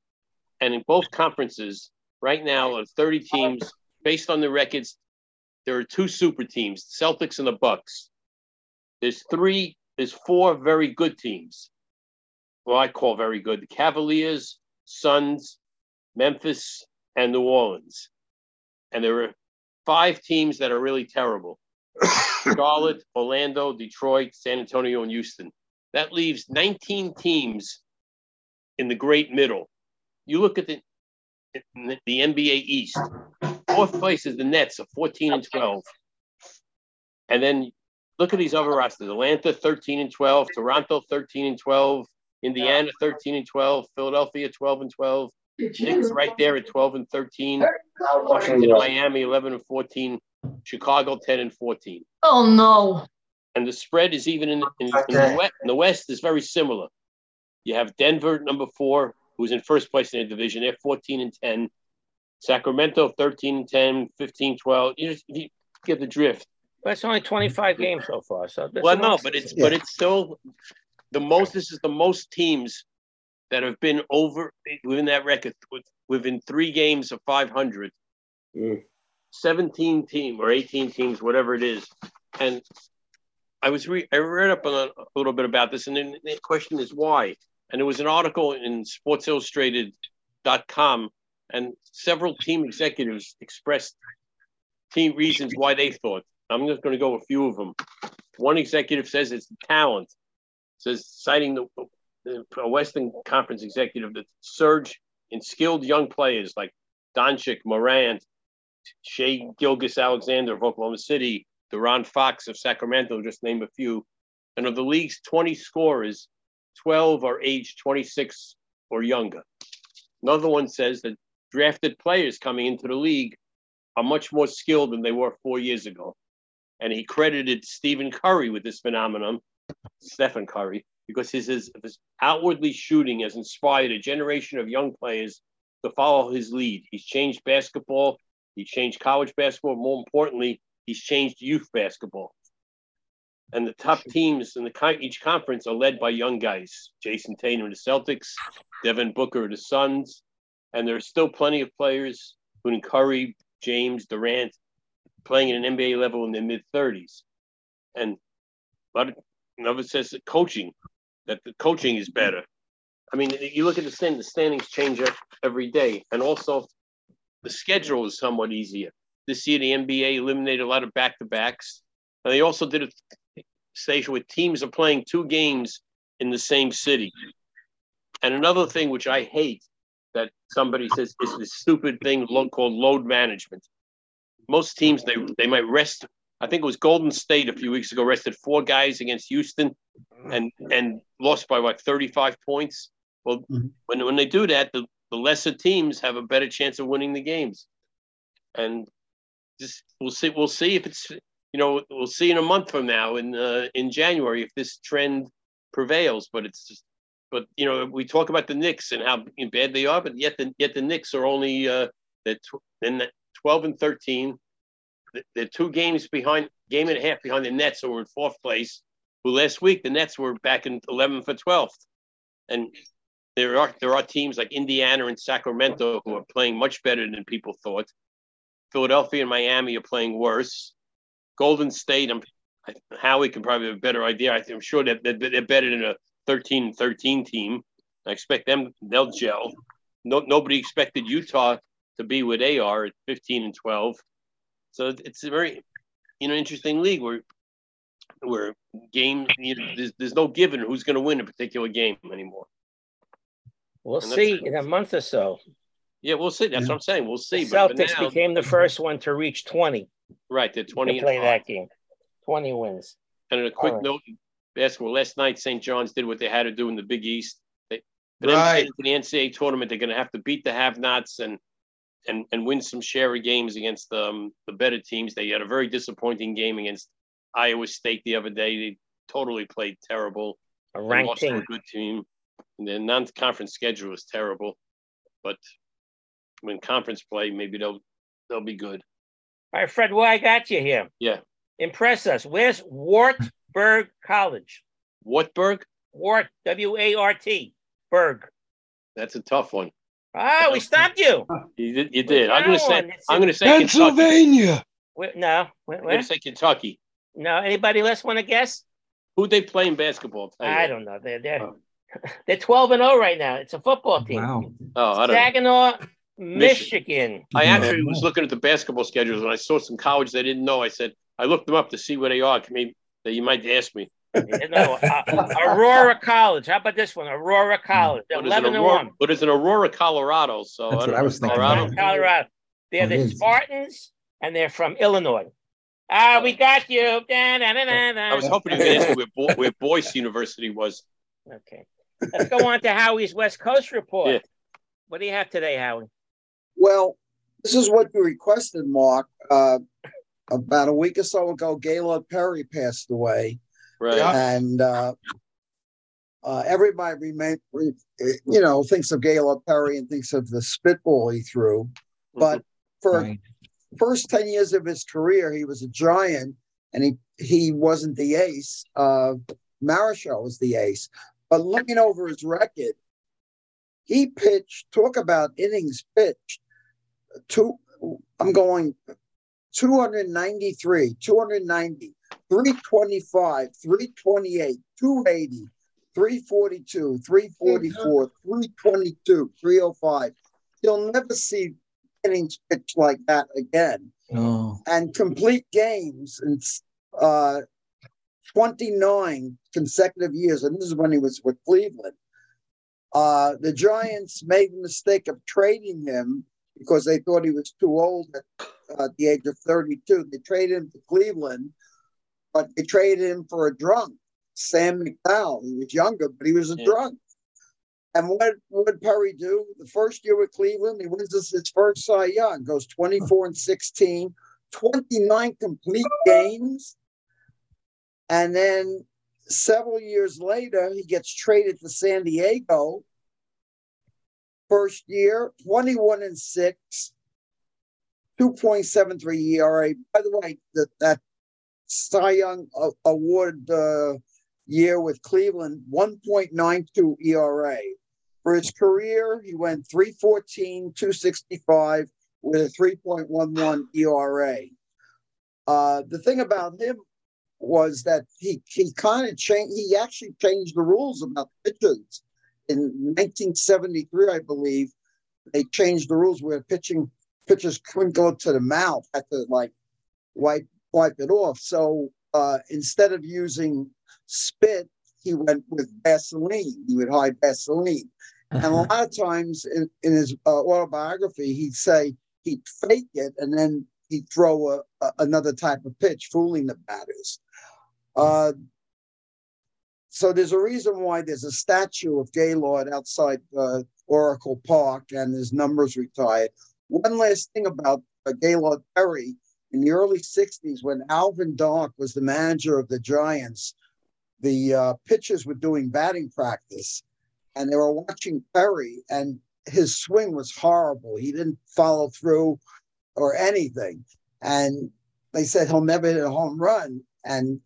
and in both conferences right now, of 30 teams, based on the records, there are two super teams: Celtics and the Bucks. There's three. There's four very good teams. Well, I call very good: the Cavaliers, Suns, Memphis, and New Orleans. And there are five teams that are really terrible: (coughs) Charlotte, Orlando, Detroit, San Antonio, and Houston. That leaves 19 teams in the great middle. You look at the the NBA East. Fourth place is the Nets of 14 and 12. And then look at these other rosters: Atlanta 13 and 12, Toronto 13 and 12, Indiana 13 and 12, Philadelphia 12 and 12, Knicks right there at 12 and 13, Washington, Miami 11 and 14, Chicago 10 and 14. Oh no. And the spread is even in, in, in the West. In the West is very similar. You have Denver number four, who's in first place in the division. They're 14 and 10. Sacramento 13 10, 15, 12. You just you get the drift. But it's only 25 games so far. So that's Well, no, but it's season. but it's still the most. This is the most teams that have been over within that record within three games of 500. Mm. 17 team or 18 teams, whatever it is. And I was re- I read up on a, a little bit about this, and then the question is why. And there was an article in SportsIllustrated.com, and several team executives expressed team reasons why they thought. I'm just going to go a few of them. One executive says it's talent. Says citing the, the Western Conference executive, that surge in skilled young players like Doncic, Morant, Shea Gilgis Alexander of Oklahoma City, De'Aaron Fox of Sacramento, just name a few. And of the league's 20 scorers, 12 are aged 26 or younger. Another one says that drafted players coming into the league are much more skilled than they were four years ago. And he credited Stephen Curry with this phenomenon, Stephen Curry, because his, his, his outwardly shooting has inspired a generation of young players to follow his lead. He's changed basketball, he changed college basketball. More importantly, he's changed youth basketball. And the top teams in the each conference are led by young guys. Jayson Tatum of the Celtics, Devin Booker of the Suns, and there are still plenty of players, including Curry, James, Durant, playing at an NBA level in their mid 30s. And but another says that coaching, that the coaching is better. I mean, you look at the stand, the standings change ev- every day, and also the schedule is somewhat easier. This year, the NBA eliminated a lot of back to backs, and they also did a station where teams are playing two games in the same city. And another thing which I hate that somebody says is this stupid thing called load management. Most teams they they might rest. I think it was Golden State a few weeks ago rested four guys against Houston, and and lost by what thirty five points. Well, when when they do that, the, the lesser teams have a better chance of winning the games, and just we'll see we'll see if it's you know we'll see in a month from now in uh, in January if this trend prevails. But it's just but you know we talk about the Knicks and how bad they are, but yet the yet the Knicks are only uh, they're then twelve and thirteen. Th- They're two games behind, game and a half behind the Nets, who were in fourth place. Who last week the Nets were back in eleventh for twelfth, and there are there are teams like Indiana and Sacramento who are playing much better than people thought. Philadelphia and Miami are playing worse. Golden State, I'm Howie can probably have a better idea. I I'm sure that that they're better than a 13 and 13 team. I expect them they'll gel. No, nobody expected Utah to be where they are at 15 and 12. So it's a very you know interesting league where where game you know, there's, there's no given who's going to win a particular game anymore. We'll see in a month or so. Yeah, we'll see. That's mm-hmm. what I'm saying. We'll The see. But, but Celtics now, became the first one to reach 20 right, they're 20 to play that game. 20 wins. And a quick right. note, basketball. Last night, St. John's did what they had to do in the Big East. They, for them to Right. get into the NCAA tournament, they're going to have to beat the have-nots and and and win some share of games against um, the better teams. They had a very disappointing game against Iowa State the other day. They totally played terrible. A They ranked lost to a good team. And their non-conference schedule is terrible, but when conference play, maybe they'll they'll be good. All right, Fred, why I got you here? Yeah. Impress us. Where's Wartburg College? Wartburg? Wart, W A R T, Berg. That's a tough one. Ah, we stopped you. You did. You did. I'm going to say. I'm going to say Pennsylvania. Where, no, where, I'm going to say Kentucky. no. Anybody else want to guess? Who they play in basketball? Tell I don't know. They're they're (laughs) they're twelve and zero right now. It's a football team. Wow. Oh, I don't know. Saginaw Michigan. I actually was looking at the basketball schedules and I saw some colleges I didn't know. I said I looked them up to see where they are. Maybe that you might ask me. You know, uh, Aurora College. How about this one? Aurora College. What is, Eleven to Aurora, one. but it's in Aurora, Colorado. So That's I, what I was thinking. Colorado. Colorado. They're It the is. Spartans, and they're from Illinois. Ah, we got you. Da, da, da, da, da. I was hoping you could ask me where, Bo- where Boyce University was. Okay. Let's go on to Howie's West Coast report. Yeah. What do you have today, Howie? Well, this is what you requested, Mark. Uh, about a week or so ago, Gaylord Perry passed away, Right. and uh, uh, everybody remain, re, you know, thinks of Gaylord Perry and thinks of the spitball he threw. But for Right. first ten years of his career, he was a giant, and he he wasn't the ace. Uh, Marichal was the ace. But looking over his record, he pitched. Talk about innings pitched. Two. I'm going 293, 290, 325, 328, 280, 342, 344, 322, 305. You'll never see innings pitched like that again. Oh, And complete games in uh, 29 consecutive years. And this is when he was with Cleveland. Uh, the Giants made the mistake of trading him because they thought he was too old at uh, the age of 32. They traded him to Cleveland, but they traded him for a drunk, Sam McDowell. He was younger, but he was a Yeah. drunk. And what, did Perry do? The first year with Cleveland, he wins his, his first Cy Young, goes 24 and 16, 29 complete games. And then several years later, he gets traded to San Diego. First year, 21 and 6, 2.73 ERA. By the way, that, that Cy Young uh, Award uh, year with Cleveland, 1.92 ERA. For his career, he went 314, 265 with a 3.11 ERA. Uh, the thing about him was that he he kind of changed. He actually changed the rules about pitches in 1973, I believe. They changed the rules where pitching pitchers couldn't go to the mouth, had to like wipe wipe it off. So uh, instead of using spit, he went with Vaseline. He would hide Vaseline. And a lot of times in, in his uh, autobiography, he'd say he'd fake it and then he'd throw a, a, another type of pitch, fooling the batters. Uh, so there's a reason why there's a statue of Gaylord outside uh, Oracle Park and his numbers retired. One last thing about uh, Gaylord Perry in the early 60s, when Alvin Dark was the manager of the Giants, the uh, pitchers were doing batting practice and they were watching Perry, and his swing was horrible. He didn't follow through or anything. And they said he'll never hit a home run. And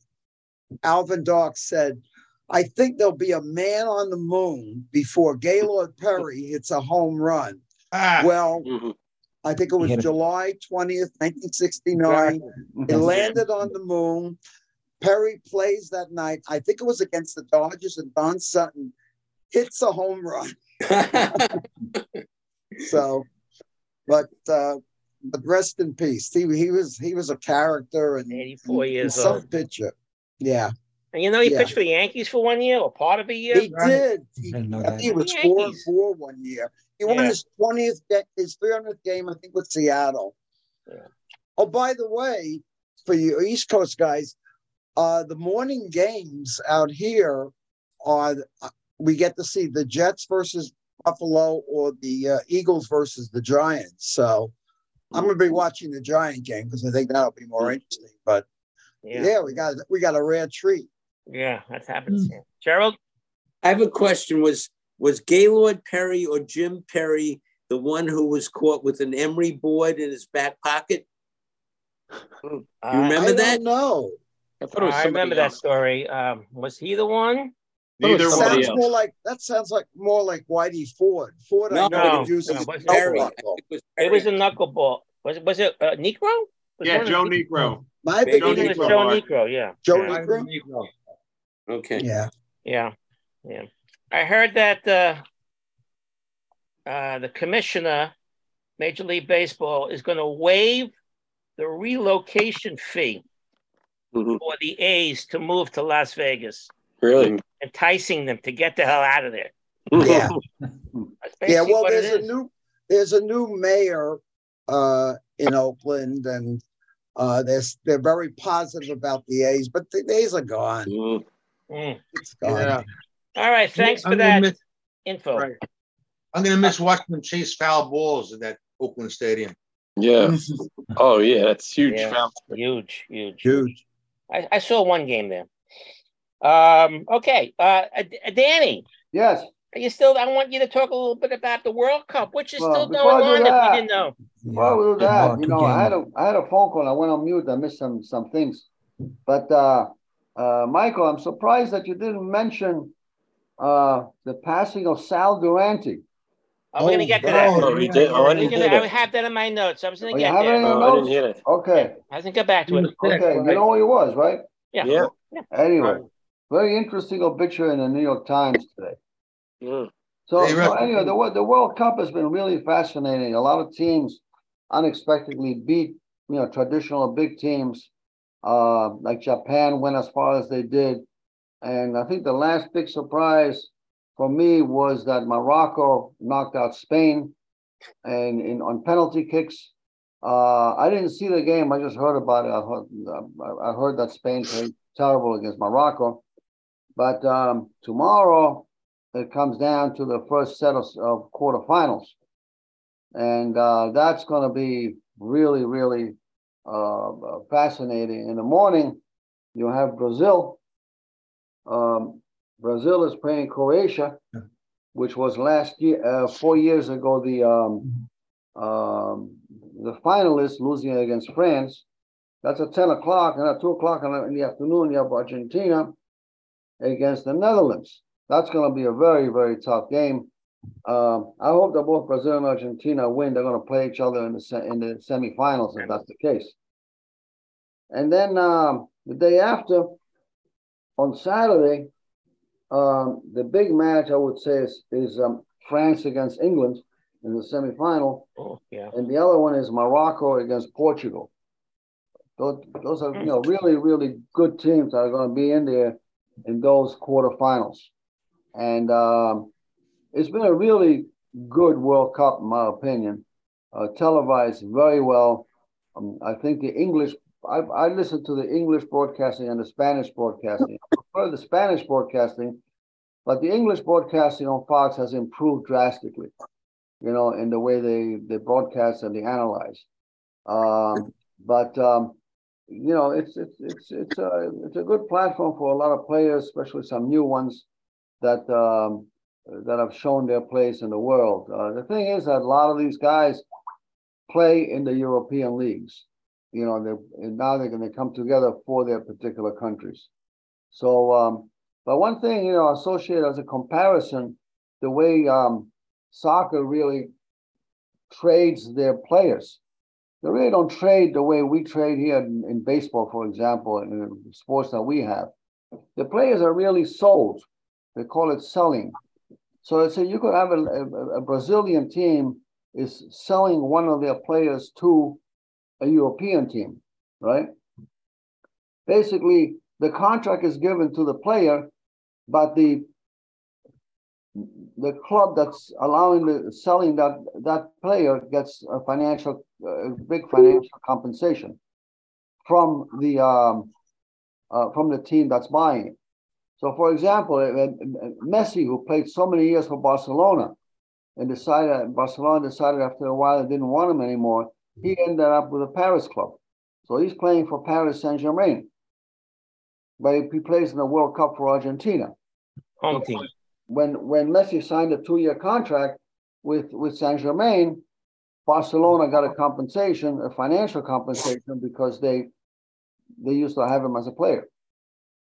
Alvin Dark said, I think there'll be a man on the moon before Gaylord Perry hits a home run. Ah, Well, Mhm. I think it was. July 20th, 1969. It landed on the moon. Perry plays that night. I think it was against the Dodgers, and Don Sutton hits a home run. (laughs) (laughs) So, but uh, but rest in peace. He he was he was a character and 84 years some old. pitcher. Yeah, And you know, he Yeah. pitched for the Yankees for one year or part of a year. he did. He, Didn't I think he was four and four one year. He won Yeah. his twentieth, his three hundredth game, I think, with Seattle. Yeah. Oh, by the way, for you East Coast guys, uh, the morning games out here are uh, we get to see the Jets versus Buffalo or the uh, Eagles versus the Giants. So I'm going to be watching the Giant game because I think that'll be more interesting. But Yeah, yeah, we got we got a rare treat. yeah, that's happened. Gerald, I have a question. Was was Gaylord Perry or Jim Perry the one who was caught with an emery board in his back pocket? You I- remember I that? don't. I thought it was I somebody remember that story. Um, was he the one? Neither It sounds else. more like that sounds like more like Whitey Ford. Ford, I No, know, no, uses no, it wasn't Perry. I knuckle. think it was It was a knuckleball. Was it? Was it uh, Niekro? Was Yeah, Joe Niekro. My big Joe Niekro. Joe Niekro. Yeah. Joe yeah. Niekro. Okay. Yeah. Yeah, yeah. I heard that uh, uh, the commissioner Major League Baseball is going to waive the relocation fee Mhm. for the A's to move to Las Vegas, Really? enticing them to get the hell out of there. (laughs) Yeah. Yeah, well, there's a is. new there's a new mayor uh in Oakland and uh they're they're very positive about the A's, but the A's are gone. Mm. Mm. It's gone. Yeah. All right, thanks I'm for that miss- info. Right. I'm gonna miss watching them chase foul balls in that Oakland Stadium. Yeah. (laughs) Oh yeah, that's huge. Yeah, foul. huge, huge. Huge. I, I saw one game there. Um, okay, uh, uh, Danny, Yes. are you still? I want you to talk a little bit about the World Cup, which is Well, still going do on. If you didn't know, Well, with Good that, you know, I had a I had a phone call. I went on mute. I missed some some things. But uh, uh, Michael, I'm surprised that you didn't mention uh, the passing of Sal Durante. oh, we're gonna Oh, get to that. Oh, he did. Oh, I We're didn't gonna- hear I have that in my notes. I was gonna Oh, you get have it in there. your Oh, I didn't notes? hear that. Okay. Hasn't got back to it. Okay. You know who he was, right? Yeah. Yeah. Anyway, very interesting obituary in the New York Times today. Mm. So, Hey, so anyway, the, the World Cup has been really fascinating. A lot of teams unexpectedly beat, you know, traditional big teams. Uh, like Japan went as far as they did. And I think the last big surprise for me was that Morocco knocked out Spain and in on penalty kicks. Uh, I didn't see the game. I just heard about it. I heard, I heard that Spain played terrible against Morocco. But um, tomorrow it comes down to the first set of, of quarterfinals. And uh, that's going to be really, really uh, fascinating. In the morning, you have Brazil. Um, Brazil is playing Croatia, which was last year, uh, four years ago, the um, um, the finalists losing against France. That's at 10 o'clock, and at 2 o'clock in the- in the afternoon, you have Argentina against the Netherlands. That's going to be a very, very tough game. Um, I hope that both Brazil and Argentina win. They're going to play each other in the in the semifinals if that's the case. And then um, the day after, on Saturday, um, the big match I would say is, is um, France against England in the semifinal, Oh, yeah. and the other one is Morocco against Portugal. Those, those are you know really really good teams that are going to be in there in those quarterfinals, and um, it's been a really good World Cup in my opinion, uh, televised very well. Um, I think the English. I, I listen to the English broadcasting and the Spanish broadcasting. I prefer the Spanish broadcasting, but the English broadcasting on Fox has improved drastically. You know, in the way they they broadcast and they analyze. Um, but um, you know, it's it's it's it's a it's a good platform for a lot of players, especially some new ones that um, that have shown their place in the world. Uh, the thing is that a lot of these guys play in the European leagues. You know, they now they're going to come together for their particular countries. So, um, but one thing you know, associated as a comparison, the way um, soccer really trades their players. They really don't trade the way we trade here in, in baseball, for example, in sports that we have. The players are really sold. They call it selling. So, so you could have a, a, a Brazilian team is selling one of their players to a European team, right? Basically, the contract is given to the player, but the the club that's allowing the selling that that player gets a financial uh, big financial compensation from the um, uh, from the team that's buying it. So, for example, Messi, who played so many years for Barcelona, and decided Barcelona decided after a while they didn't want him anymore, he ended up with a Paris club. So he's playing for Paris Saint Germain, but he plays in the World Cup for Argentina. Home team. When when Messi signed a two-year contract with with Saint Germain, Barcelona got a compensation, a financial compensation, because they they used to have him as a player.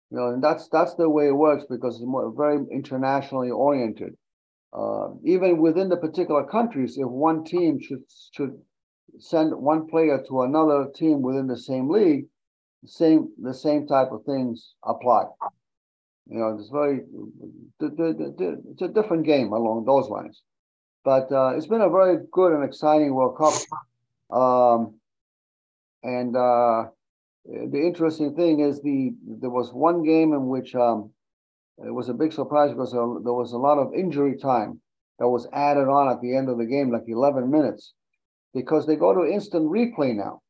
You know, and that's that's the way it works because it's more very internationally oriented. Uh, even within the particular countries, if one team should should send one player to another team within the same league, the same the same type of things apply. You know, it's very it's a different game along those lines. But uh, it's been a very good and exciting World Cup. Um, and uh, the interesting thing is the there was one game in which um, it was a big surprise because there, was a lot of injury time that was added on at the end of the game, like 11 minutes, because they go to instant replay now.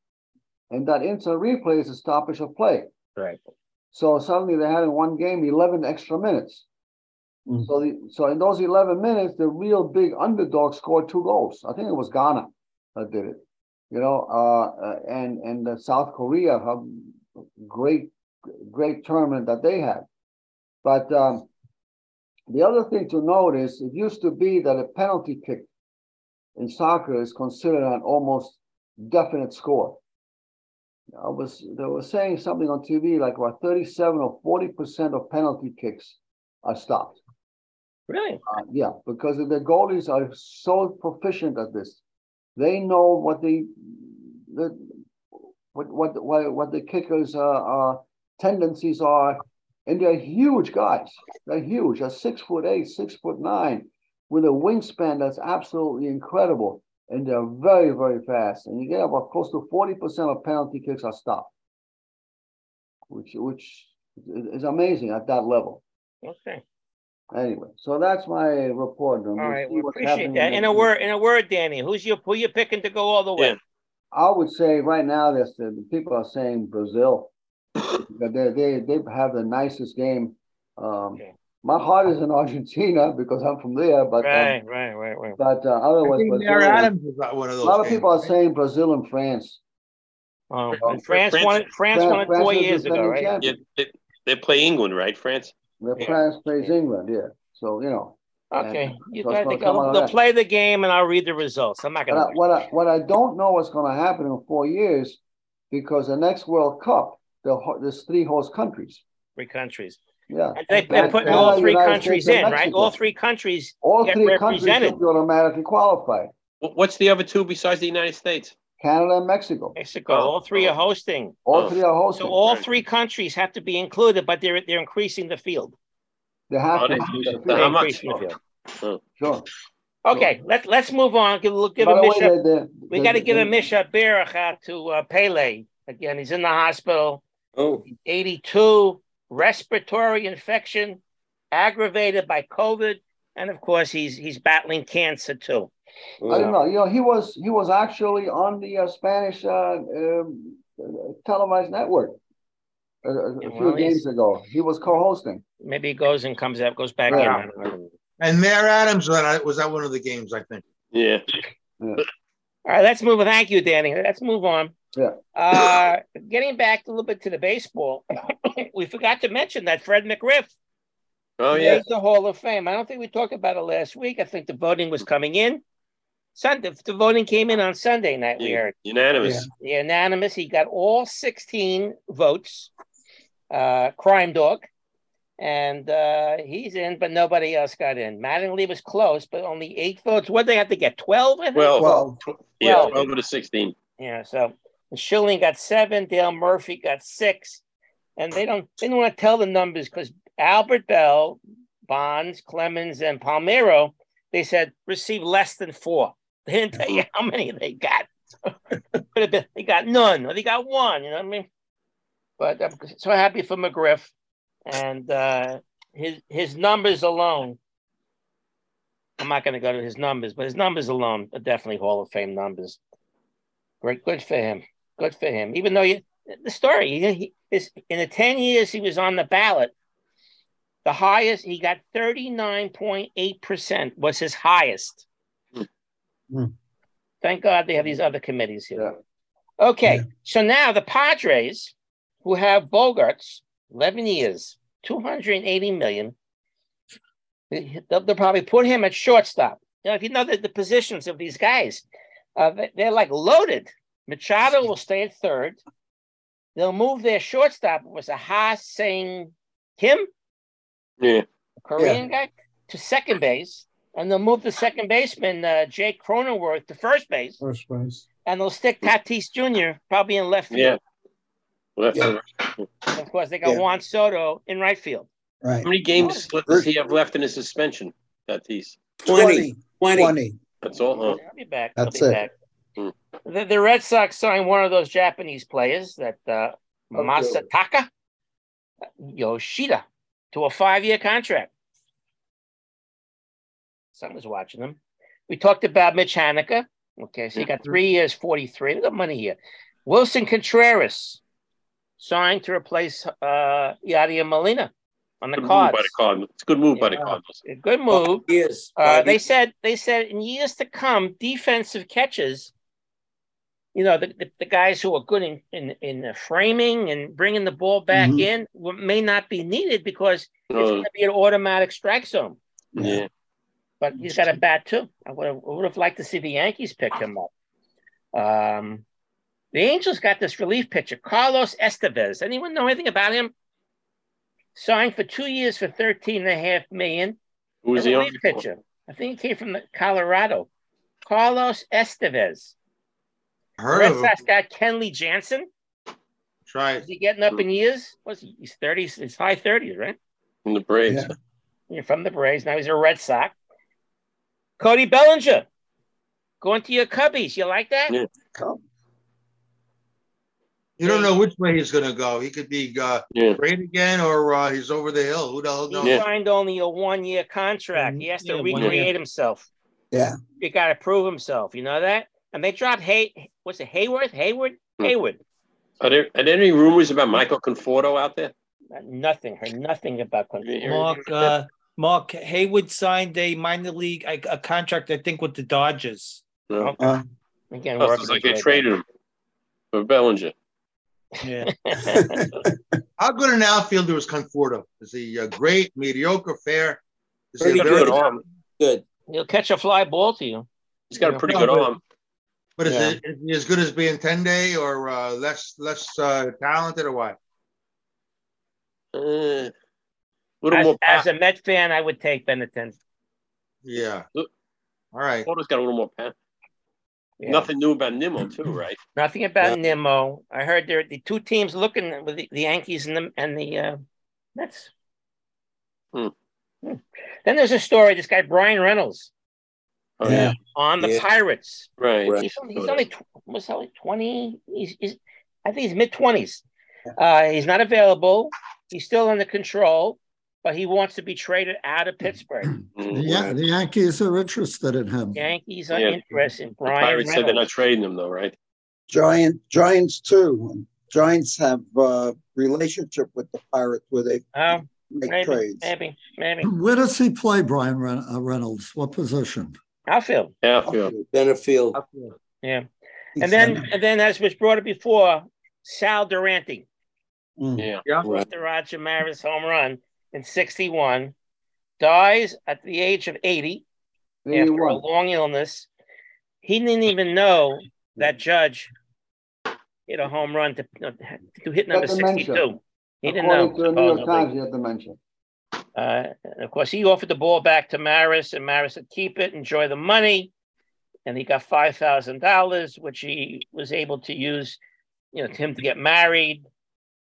And that instant replay is a stoppage of play. Right. So suddenly they had in one game 11 extra minutes. So the so in those 11 minutes, the real big underdog scored two goals. I think it was Ghana that did it. You know, uh, uh, and and uh, South Korea, how great great tournament that they had. But um, the other thing to note is it used to be that a penalty kick in soccer is considered an almost definite score. I was they were saying something on TV like about 37 or 40 percent of penalty kicks are stopped. Really? Uh, yeah, because the goalies are so proficient at this. They know what the, the what what what, what the kickers' uh, uh, tendencies are, and they're huge guys. They're huge. They're six foot eight, six foot nine, with a wingspan that's absolutely incredible, and they're very very fast. And you get about close to forty percent of penalty kicks are stopped, which which is amazing at that level. Okay. Anyway, so that's my report. and All we'll right, we appreciate happening that. In next a word, in a word, Danny, who's your who you picking to go all the way? I would say right now, there's the, the people are saying Brazil. (coughs) they they they have the nicest game. Um, My heart is in Argentina because I'm from there, but um, Right, right, right, right. but uh, otherwise, Brazil. Adams is at one of a those lot of games, people are right? saying Brazil and France. Oh, So- and France won it. France won it four years ago, right? Yeah, they, they play England, right? France. Where France plays England, yeah. So you know. Okay, and you so it's guys gonna think come out I'll, they'll play the game and I'll read the results. I'm not gonna. I, what I, what I don't know what's going to happen in four years, because the next World Cup, the, there's three host countries. Three countries. Yeah. And they, they're putting all three United countries States, in, right? All three countries All get three countries represented. should be automatically qualified. What's the other two besides the United States? Canada and Mexico. Mexico, all three are hosting. All three are hosting. So all three countries have to be included, but they're they're increasing the field. They have Oh, to. they- the How much? Increasing the field. Oh. Sure. Okay, let's let's move on. Give give By a the way, Misha. the- the- we got to give a the- Misha Berachat to uh, Pele again. He's in the hospital. Oh, 82 respiratory infection aggravated by COVID, and of course he's he's battling cancer too. I don't know. You know, he was he was actually on the uh, Spanish uh, um, uh, televised network a, a- a Yeah, few well, he's- games ago. He was co-hosting. Maybe he goes and comes out, goes back Yeah. in. I don't know. And Mayor Adams was at, was at one of the games, I think. Yeah. All right, let's move. Thank you, Danny. Let's move on. Yeah. Uh, getting back a little bit to the baseball, (coughs) we forgot to mention that Fred McGriff Oh made yeah. the Hall of Fame. I don't think we talked about it last week. I think the voting was coming in. Sunday, the voting came in on Sunday night. We heard Unanimous. unanimous. He got all 16 votes. Uh, crime dog. And uh, he's in, but nobody else got in. Mattingly was close, but only eight votes. What they have to get? 12? I think? Well, Well, yeah, Well- twelve to sixteen. Yeah, so Schilling got seven, Dale Murphy got six, and they don't they don't want to tell the numbers because Albert Belle, Bonds, Clemens, and Palmeiro, they said received less than four. They didn't tell you how many they got. Been they got none or they got one. You know what I mean? But I'm so happy for McGriff and uh, his his numbers alone. I'm not going to go to his numbers, but his numbers alone are definitely Hall of Fame numbers. Great, good for him. Good for him. Even though you, the story, he, he is in the ten years he was on the ballot, the highest he got thirty nine point eight percent was his highest. Hmm. Thank God they have these other committees here. Okay, so now the Padres, who have Bogaerts, eleven years, two hundred and eighty million. They'll, they'll probably put him at shortstop. You know, if you know the, the positions of these guys, uh, they're like loaded. Machado will stay at third. They'll move their shortstop, it was a Ha-Seong Kim, Yeah. a Korean guy, to second base. And they'll move the second baseman, uh, Jake Cronenworth, to first base. First base, And they'll stick Tatis Jr. probably in left Yeah. Left Yeah. and right. And of course, they got Yeah. Juan Soto in right field. Right. How many games does he have left in his suspension? Tatis. 20. 20. 20. That's all. Huh? I'll be back. That's I'll be it. back. The, the Red Sox signed one of those Japanese players, that uh, Masataka Yoshida, to a five-year contract. Someone's watching them. We talked about Mitch Haniger. Okay, so you got three years, 43. Look at money here. Willson Contreras signed to replace uh, Yadier Molina on the Good move by the Cardinals. It's a good move by the Cardinals. A good move. Yes. Uh, they said they said in years to come, defensive catches. You know the, the, the guys who are good in in, in the framing and bringing the ball back Mhm. in may not be needed because it's Uh, going to be an automatic strike zone. yeah. But he's got a bat too. I would have, would have liked to see the Yankees pick him up. Um, the Angels got this relief pitcher, Carlos Estevez. Anyone know anything about him? Signed for two years for thirteen and a half million. Who was A he relief pitcher. I think he came from the Colorado. Carlos Estevez. Heard Red of him. Sox got Kenley Jansen. Try Is he getting up in years? What's he? He's 30s, he's high 30s, right? From the Braves. Yeah. You're from the Braves. Now he's a Red Sox. Cody Bellinger. Going to your Cubbies. You like that? Yeah. Come. You don't know which way he's going to go. He could be uh, Yeah. great again, or uh, he's over the hill. Who the hell He knows? Yeah. signed only a one year contract. He has to Yeah, recreate himself. Yeah. He got to prove himself. You know that? And they dropped Hay. What's it? Hayworth? Heyward? Hmm. Heyward. Are there, are there any rumors about Michael Conforto out there? Nothing. Heard nothing about Conforto. Mark uh, Mark Haywood signed a minor league a, a contract, I think, with the Dodgers. No. Okay. Uh, Again, Oh, working it's like they his way traded him for Bellinger. Yeah. (laughs) How good an outfielder is Conforto? Is he uh, great, mediocre, fair? Is Pretty a Got a very good arm. Good. He'll catch a fly ball to you. He's got a pretty No, good arm. But is, Yeah. it, is he as good as being Tende or uh, less less uh, talented or what? Uh, a little As, more as a Met fan, I would take Benetton. Yeah. Look. All right. Conforto's got a little more power. Yeah. Nothing new about Nimmo, too, right? Nothing about Nimmo. I heard there the two teams looking with the, the Yankees and the and the uh, Mets. Hmm. Hmm. Then there's a story. This guy Bryan Reynolds Oh, Yeah. yeah. on the Yeah. Pirates. Right. Right. He's only, he's only tw- what's that, like twenty. He's, he's I think he's mid twenties. Uh, he's not available. He's still under control, but he wants to be traded out of Pittsburgh. (clears throat) The, Mm. Yan- the Yankees are interested in him. Yankees are Yeah. interested in The Bryan Pirates said they're not trading him, though, right? Giant Giants too. Giants have uh, relationship with the Pirates where they Oh, make maybe, trades. maybe, maybe. Where does he play, Bryan Ren- uh, Reynolds? What position? Outfield. Outfield. Benefield. Yeah. And then, and then, as was brought up before, Sal Durante Mm. Yeah. with the Roger Maris home run in '61, dies at the age of 80 after a long illness. He didn't even know that Judge hit a home run to, to hit number 62. He didn't know. To the New York. Times, he had dementia. Uh, and of course, he offered the ball back to Maris, and Maris said, "Keep it, enjoy the money." And he got five thousand dollars, which he was able to use, you know, to him to get married.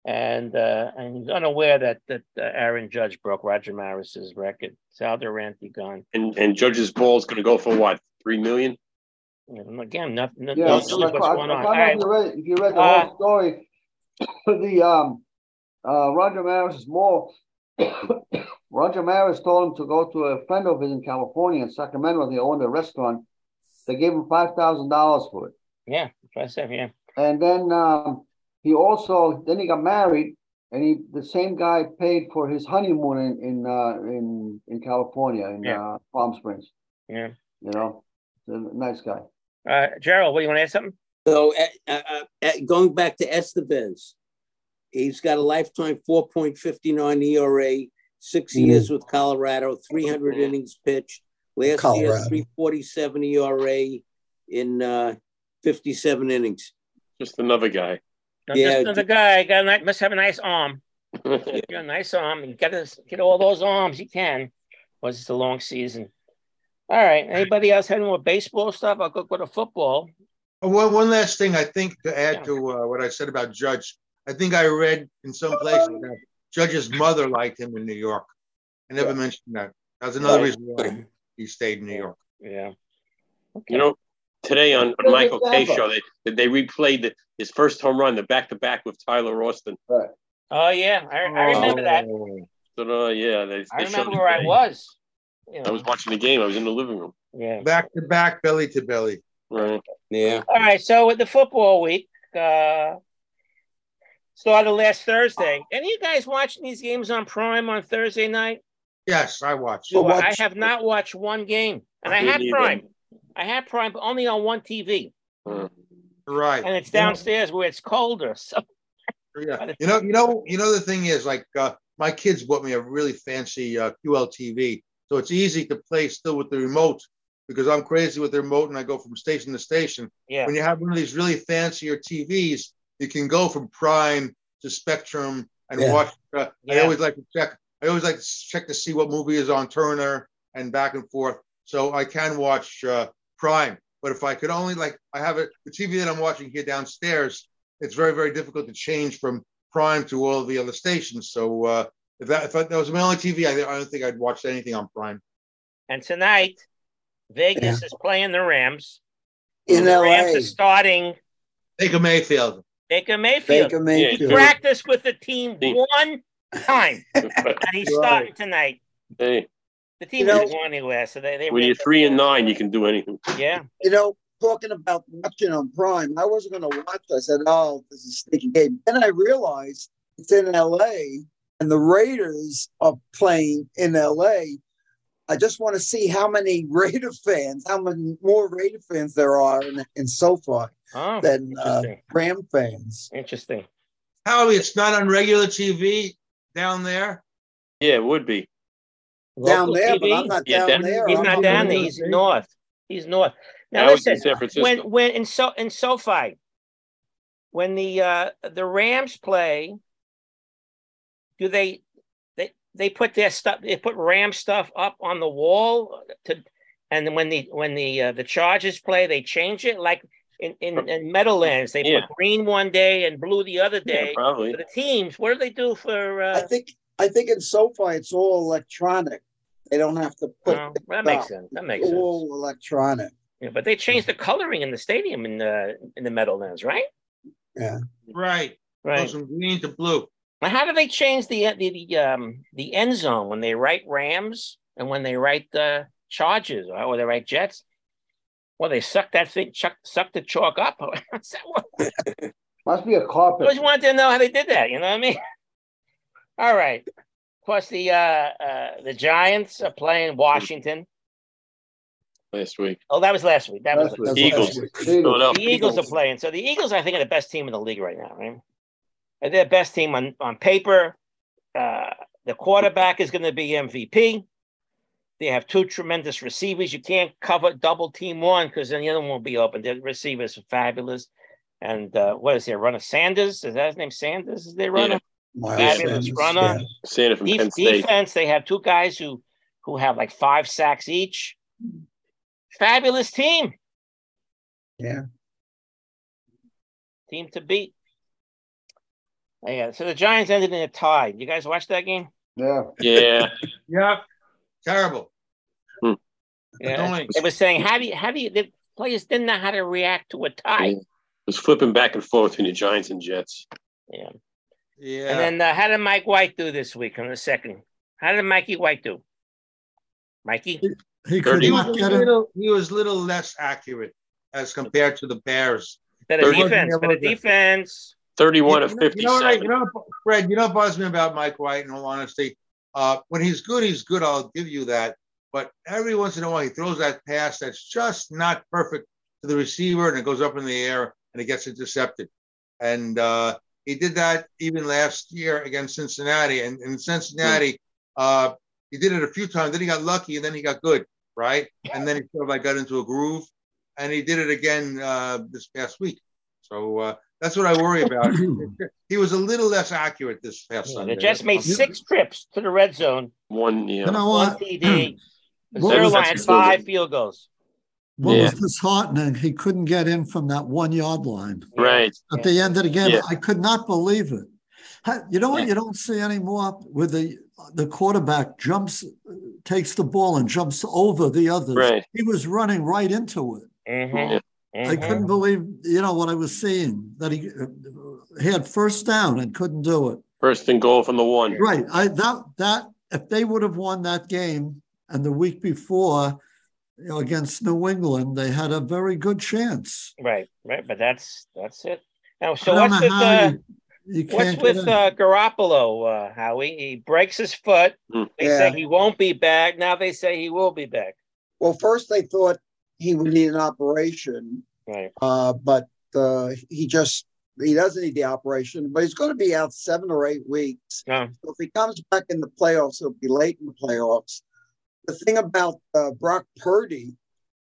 And uh, and he's unaware that that uh, Aaron Judge broke Roger Maris's record. Sal Durante gone. And and Judge's ball is going to go for what? Three million? And again, nothing. Yeah, no I, news I, what's I, going I on. don't All know right. if you read, if you read the Uh, whole story. (coughs) The um, uh, Roger Maris more. (coughs) (coughs) Roger Maris told him to go to a friend of his in California in Sacramento. They owned a restaurant. They gave him five thousand dollars for it. Yeah, that's it. Yeah. And then um, he also then he got married, and he the same guy paid for his honeymoon in in uh, in, in California in Yeah. uh, Palm Springs. Yeah. You know, a nice guy. Uh, Gerald, what do you want to add something? So uh, uh, uh, going back to Estevez, he's got a lifetime 4.59 ERA, six Mm. years with Colorado, 300 innings pitched. Last year, 347 ERA in uh, 57 innings. Just another guy. No, Yeah, just another guy. Got a nice, must have a nice arm. (laughs) You got a nice arm. You got to get all those arms you can. Was it's a long season. All right. Anybody else have any more baseball stuff? I'll go go to football. Oh, One, one last thing I think to add to uh, what I said about Judge. I think I read in some places that Judge's mother liked him in New York. I never mentioned that. That's another Right. reason why he stayed in New York. Yeah. You know, today on, on Michael Kay show, they they replayed the, his first home run, the back to back with Tyler Austin. Right. Oh yeah, I, I remember that. So, uh, yeah, they, I they showed remember it where I was. You I was watching the game. I was in the living room. Yeah. Back to back, belly to belly. Right. Yeah. All right. So with the football week, uh, started last Thursday. Any of you guys watching these games on Prime on Thursday night? Yes, I watched. Well, I have not watched one game, and I Me have neither. Prime. I have Prime, but only on one TV, Right. and it's downstairs where it's colder. So Yeah. You know, you know, you know, the thing is like uh, my kids bought me a really fancy uh, QLTV. So it's easy to play still with the remote because I'm crazy with the remote and I go from station to station. Yeah. When you have one of these really fancier TVs, you can go from Prime to Spectrum and Yeah. watch. Uh, I always like to check. I always like to check to see what movie is on Turner and back and forth. So I can watch uh, Prime. But if I could only like, I have it the TV that I'm watching here downstairs. It's very very difficult to change from Prime to all the other stations. So uh, if that if that was my only TV, I, I don't think I'd watch anything on Prime. and tonight, Vegas is playing the Rams. In the LA. Rams are starting Baker Mayfield. Baker Mayfield. Baker Mayfield. He practiced with the team one time, (laughs) and he's Right. starting tonight. Hey, The team You know- isn't going anywhere, so they they when you're three and nine, you can do anything. yeah. You know, talking about watching on Prime, I wasn't going to watch. I said, "Oh, this is a sneaky game." Then I realized it's in L.A. and the Raiders are playing in L.A. I just want to see how many (laughs) Raider fans, how many more Raider fans there are in, in SoFi Oh, than uh. Ram fans. Interesting. Howie, it's not on regular TV down there. Yeah, it would be. Down Local there, but I'm not Yeah, down down- there. He's I'm not down there. He's TV. north. He's north. Now I was in listen, San Francisco. when when in so in SoFi, when the uh the Rams play, do they they they put their stuff they put Ram stuff up on the wall to and then when the when the uh, the Chargers play they change it like in in, in Meadowlands they Yeah. put green one day and blue the other Yeah, day probably. for the teams. What do they do for? Uh... I think I think in SoFi it's all electronic. They don't have to put. oh, that makes up. sense. That makes It's sense. all electronic. Yeah, but they changed the coloring in the stadium in the in the Meadowlands, right? Yeah. Right. Go Right. from green to blue. Now, how do they change the the, the um the end zone when they write Rams and when they write the Chargers or when they write Jets? Well, they suck that thing, chuck, suck the chalk up. (laughs) How's that work? (laughs) Must be a I carpet. I just wanted to know how they did that. You know what I mean? (laughs) All right. Of course, the uh, uh the Giants are playing Washington. Last week. Oh, that was last week. That was Last last week. week. Eagles. Eagles. The Eagles are playing. So the Eagles, I think, are the best team in the league right now, right? And they're best team on, on paper. Uh, the quarterback is going to be MVP. They have two tremendous receivers. You can't cover double team one because then the other one will be open. The receivers are fabulous. And uh, what is their runner? Sanders? Is that his name? Sanders is their runner? Miles Fabulous Sanders, runner. yeah. Santa from Def- Penn State. defense, they have two guys who who have like five sacks each. Fabulous team. Yeah. Team to beat. Yeah, so the Giants ended in a tie. You guys watch that game? Yeah. Yeah. (laughs) Yeah. Terrible. Yeah. Annoying. They were saying, how do you, how do you, the players didn't know how to react to a tie. It was flipping back and forth between the Giants and Jets. Yeah. Yeah. And then uh, how did Mike White do this week on the second? How did Mikey White do? Mikey? He could he was a little, he was a little less accurate as compared to the Bears. Better Thirty- defense, better defense. 31 of You know- You know, what I- 57. you know, what, Fred, you know what bothers me about Mike White, in all honesty? Uh, when he's good, he's good. I'll give you that. But every once in a while, he throws that pass that's just not perfect to the receiver, and it goes up in the air and it gets intercepted. And uh, he did that even last year against Cincinnati. And in Cincinnati, uh, he did it a few times. Then he got lucky, and then he got good, right? And then he sort of like got into a groove, and he did it again uh, this past week. So uh, that's what I worry about. (clears throat) he was a little less accurate this past Yeah, Sunday. they just made six trips to the red zone, One, yeah. You know one what? TD, (clears throat) What zero line, five field goals. What Yeah. was disheartening, he couldn't get in from that one yard line. Right. At the end of the game, Yeah. I could not believe it. You know what you don't see anymore with the the quarterback jumps, takes the ball and jumps over the others. Right. He was running right into it. Mm-hmm. Mhm. I couldn't believe, you know, what I was seeing that he he had first down and couldn't do it. First and goal from the one. Right. I that that if they would have won that game and the week before, you know, against New England, they had a very good chance. Right, right, but that's that's it. Now, so what's with how uh, you- you what's with in. uh, Garoppolo, uh, Howie? He breaks his foot. They say he won't be back. Now they say he will be back. Well, first they thought he would need an operation, Right. uh, but uh, he just he doesn't need the operation. But he's going to be out seven or eight weeks. No. So if he comes back in the playoffs, it'll be late in the playoffs. The thing about uh, Brock Purdy,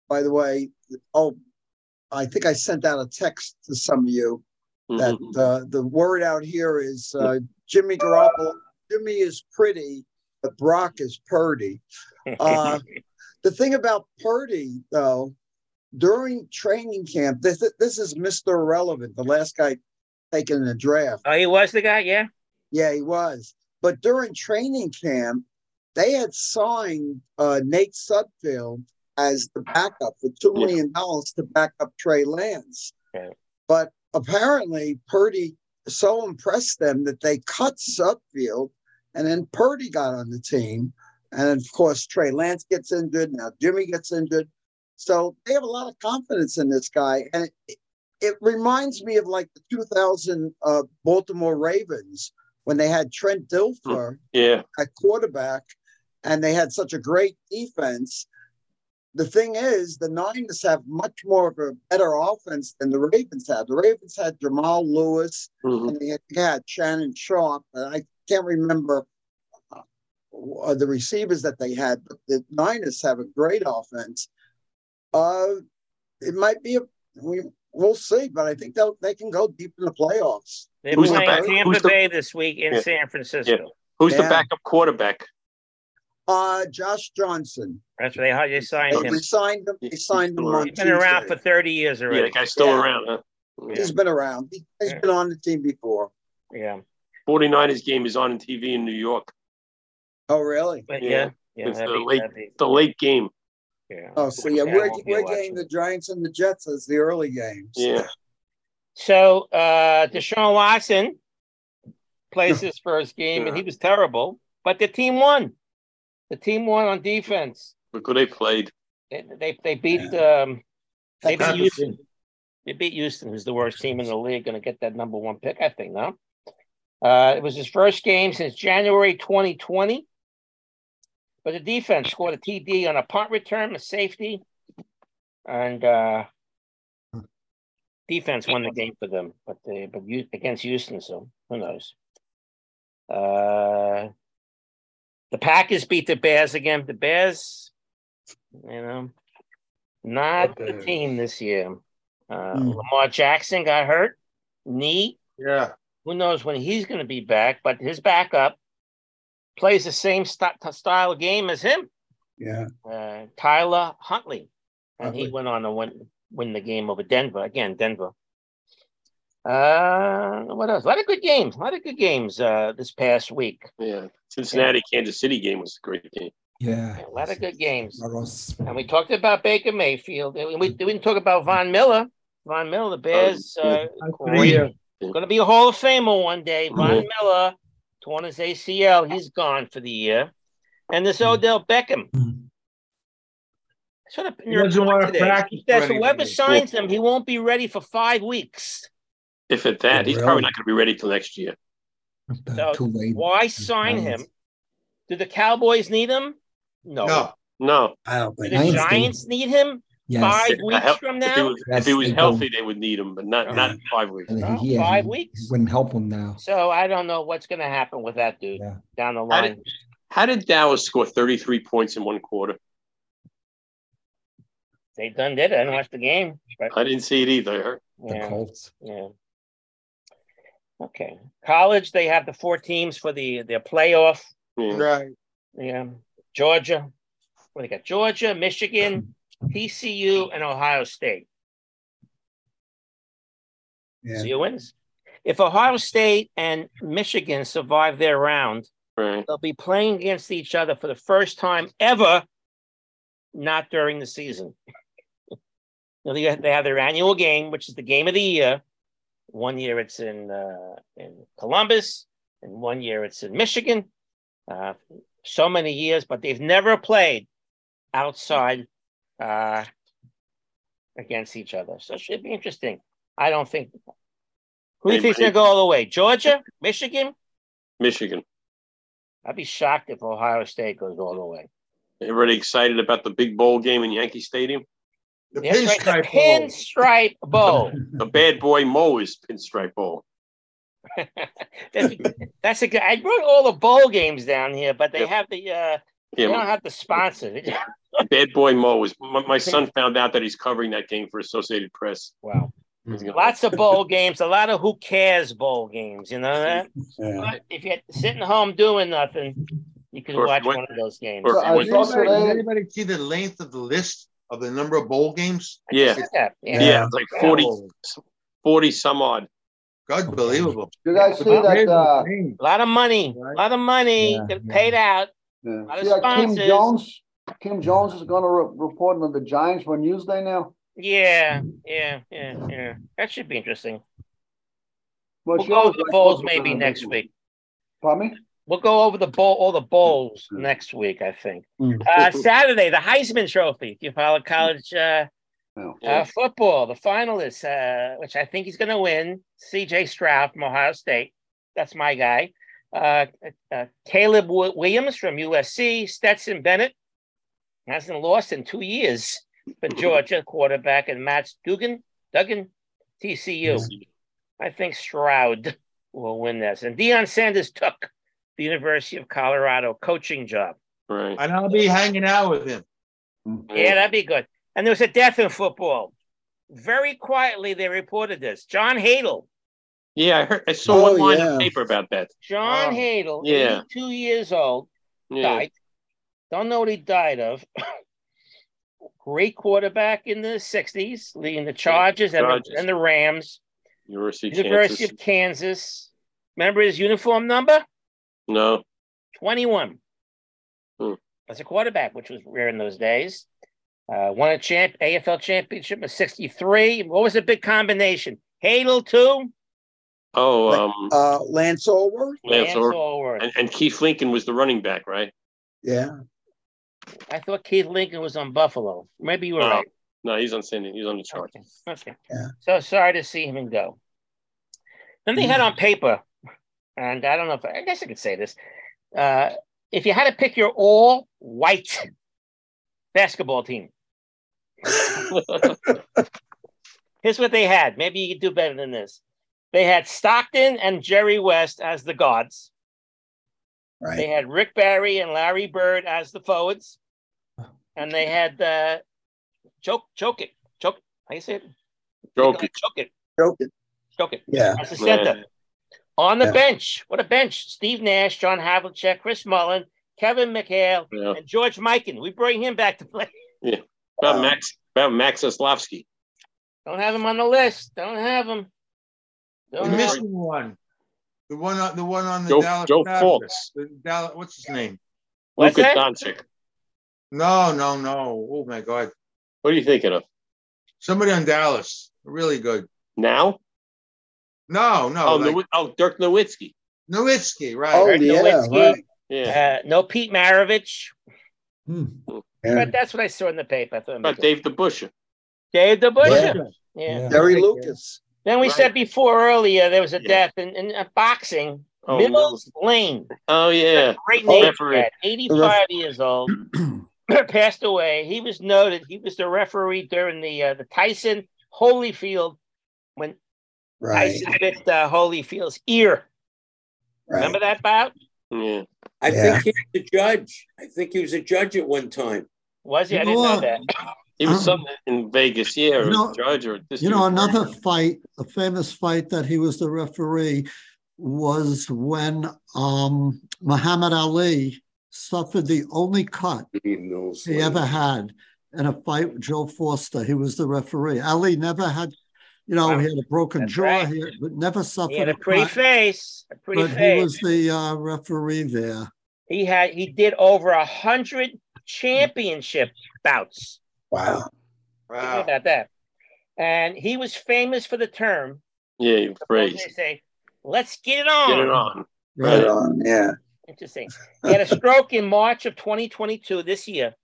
by the way, oh, I think I sent out a text to some of you that uh, the word out here is uh, Jimmy Garoppolo. Jimmy is pretty, but Brock is Purdy. (laughs) The thing about Purdy, though, during training camp, this this is Mr. Irrelevant, the last guy taken in the draft. Oh, he was the guy, yeah. Yeah, he was. But during training camp, they had signed uh, Nate Sudfeld as the backup for two million dollars to back up Trey Lance. Right. But apparently, Purdy so impressed them that they cut Sudfeld, and then Purdy got on the team. And of course, Trey Lance gets injured. Now Jimmy gets injured. So they have a lot of confidence in this guy. And it, it reminds me of like the 2000 uh, Baltimore Ravens when they had Trent Dilfer Yeah. at quarterback and they had such a great defense. The thing is, the Niners have much more of a better offense than the Ravens had. The Ravens had Jamal Lewis and they had, had Shannon Sharpe. And I can't remember uh, the receivers that they had, but the Niners have a great offense. Uh, it might be a we we'll see, but I think they'll they can go deep in the playoffs. They're Who's the playing back- Tampa who's the- Bay this week in Yeah. San Francisco. Yeah. Who's the backup quarterback? Uh, Josh Johnson. That's where they, how they signed They him. signed him. They signed him on He's been around Tuesday. for 30 years Yeah, already. the guy's still Yeah. around, huh? He's been around. He, has been on the team before. Yeah. 49ers game is on in TV in New York. Oh, really? But yeah, yeah, it's the be- late, be- the late game. Yeah. Oh, so yeah, Yeah, we're, we're watching. getting the Giants and the Jets as the early games. Yeah. So uh Deshaun Watson plays his first game and he was terrible, but the team won. The team won on defense. Look who they played. They they, they beat um they beat Houston. They beat Houston, who's the worst team in the league, gonna get that number one pick, I think, no? Uh it was his first game since January 2020. But the defense scored a TD on a punt return, a safety, and uh defense won the game for them, but they but you against Houston, so who knows? Uh the Packers beat the Bears again. The Bears, you know, not the team this year. Uh, Hmm. Lamar Jackson got hurt, knee. Yeah. Who knows when he's going to be back? But his backup plays the same st- style game as him, Yeah. uh, Tyler Huntley, and he went on to win win the game over Denver again. Denver. Uh, what else? A lot of good games. A lot of good games uh, this past week. Yeah. Cincinnati, Kansas City game was a great game. Yeah. A lot of good games. And we talked about Baker Mayfield. And we, we didn't talk about Von Miller. Von Miller, the Bears, uh, going to be a Hall of Famer one day. Von Miller torn his ACL. He's gone for the year. And this hmm. Odell Beckham. Hmm. Sort of He doesn't want to today. practice He says for whoever signs him, he won't be ready for five weeks. If at that, he's probably not going to be ready till next year. So Too late. why sign him? Do the Cowboys need him? No. No. No. I don't Do the Giants need him Yes. five weeks if- from If he now? was, Yes, if he was they healthy, do. they would need him, but not not five weeks. And No, he- yeah, five he weeks. Wouldn't help him now. So I don't know what's going to happen with that dude Yeah. down the How line. did, how did Dallas score 33 points in one quarter? They done did it. I didn't watch the game. But I didn't see it either. The yeah, Colts. yeah. Okay. College, they have the four teams for the their playoff. Right. Yeah. Georgia. Well, they got Georgia, Michigan, (clears throat) TCU, and Ohio State. Yeah. See who wins. if Ohio State and Michigan survive their round, Right. they'll be playing against each other for the first time ever, not during the season. (laughs) Now, they they have their annual game, which is the game of the year. One year it's in uh, in Columbus, and one year it's in Michigan. Uh, so many years, but they've never played outside uh, against each other. So it should be interesting. I don't think. Who do you think's going to go all the way? Georgia, Michigan? Michigan. I'd be shocked if Ohio State goes all the way. Everybody excited about the big bowl game in Yankee Stadium? The That's right, the Pinstripe Bowl. (laughs) The bad boy Mo is pinstripe bowl. (laughs) that's, that's a good. I brought all the bowl games down here, but they have the. uh They don't have the sponsor. (laughs) Bad boy Mo was My, my son found out that he's covering that game for Associated Press. Wow. Lots of bowl games, a lot of who cares bowl games. You know that. Yeah. But if you're sitting home doing nothing, you can Or watch you went- one of those games. Did anybody, did anybody see the length of the list of the number of bowl games? Yeah. Yeah. Yeah, it's like 40, 40 some odd. God, Unbelievable. You guys see that? Uh, a lot of money, a lot of money Yeah, get paid out. yeah. A lot of See that Kim. Jones? Kim Jones is going to re- report on the Giants for Newsday now. Yeah, yeah, yeah, yeah. That should be interesting. Well, We'll she go over the likes bowls maybe next it. week. Pardon me? We'll go over the bowl, all the bowls next week, I think. Uh, Saturday, the Heisman Trophy. If you follow college uh, uh, football, the finalists, uh, which I think he's going to win, C.J. Stroud from Ohio State. That's my guy. Uh, uh, Caleb Wi- Williams from USC. Stetson Bennett hasn't lost in two years for Georgia quarterback, and Matt Dugan, Duggan, TCU. I think Stroud will win this. And Deion Sanders took the University of Colorado coaching job. Right. And I'll be hanging out with him. Yeah, that'd be good. And there was a death in football. Very quietly, they reported this. John Hadl. Yeah, I heard. I saw Oh, one line yeah. of paper about that. John Hadl, yeah. 82 years old, Yeah. died. Don't know what he died of. (coughs) Great quarterback in the 60s, leading the Chargers, and, Chargers. the, and the Rams. University, of University Kansas. of Kansas. Remember his uniform number? No. 21. Hmm. As a quarterback, which was rare in those days. Uh, won a champ AFL championship in 63. What was the big combination? Hadl, too? Oh, um, Uh, Lance Alworth. Lance Lance Or- Alworth. and, and Keith Lincoln was the running back, right? Yeah. I thought Keith Lincoln was on Buffalo. Maybe you were no, right. no, he's on San. He's on the Chargers. Okay. Yeah. So sorry to see him go. Then they had on paper, and I don't know if I guess I could say this. Uh, if you had to pick your all white basketball team, (laughs) here's what they had. Maybe you could do better than this. They had Stockton and Jerry West as the guards. Right. They had Rick Barry and Larry Bird as the forwards, and they had uh, choke choke it choke. How you say it? Jokic. Choke it. Choke it. Choke it. Yeah. As the center. Yeah. On the Yeah. bench, what a bench. Steve Nash, John Havlicek, Chris Mullin, Kevin McHale, Yeah. and George Mikan. We bring him back to play. (laughs) Yeah. About Max. About Max Oslavsky. Don't have him on the list. Don't have him. Don't We're have missing him. one. The one on the one on the Joe- Dallas. Joe Mavericks. Fultz. The Dallas, what's his name? What's Luka? Doncic. No, no, no. Oh my God. What are you thinking of Somebody on Dallas. Really good. now? No, no. oh, like Nowi- oh, Dirk Nowitzki. Nowitzki, right? Oh, Dirk yeah, Nowitzki. right. Yeah. Uh, no Pete Maravich. Yeah. But that's what I saw in the paper. I thought it About was Dave DeBusschere. Dave DeBusschere. Yeah. Yeah. Terry Lucas. Then we Right. said before earlier there was a Yeah. death in, in uh, boxing. Oh, Mills Lane. Oh yeah. Great Oh, name. referee. Dad, 85 years old. (clears throat) passed away. He was noted. He was the referee during the uh, the Tyson Holyfield when Right. Tyson bit uh, Holyfield's ear. Right. Remember that bout? Yeah. I Yeah. think he was a judge. I think he was a judge at one time. Was he? I didn't know know that. He was Um, something in Vegas, yeah, or you know- judge or. You know, another fight, a famous fight that he was the referee was when um, Muhammad Ali suffered the only cut he ever had in a fight with Joe Forster. He was the referee. Ali never had You know, Wow. he had a broken That's jaw right. here, but never suffered He had a a pretty crack. face. A pretty But he was the uh, referee there. He had he did over a hundred championship bouts. Wow. Think about that. And he was famous for the term. Yeah, you They say, "Let's get it on." Get it on. Right on. Yeah. Interesting. He had a stroke in March of 2022, this year,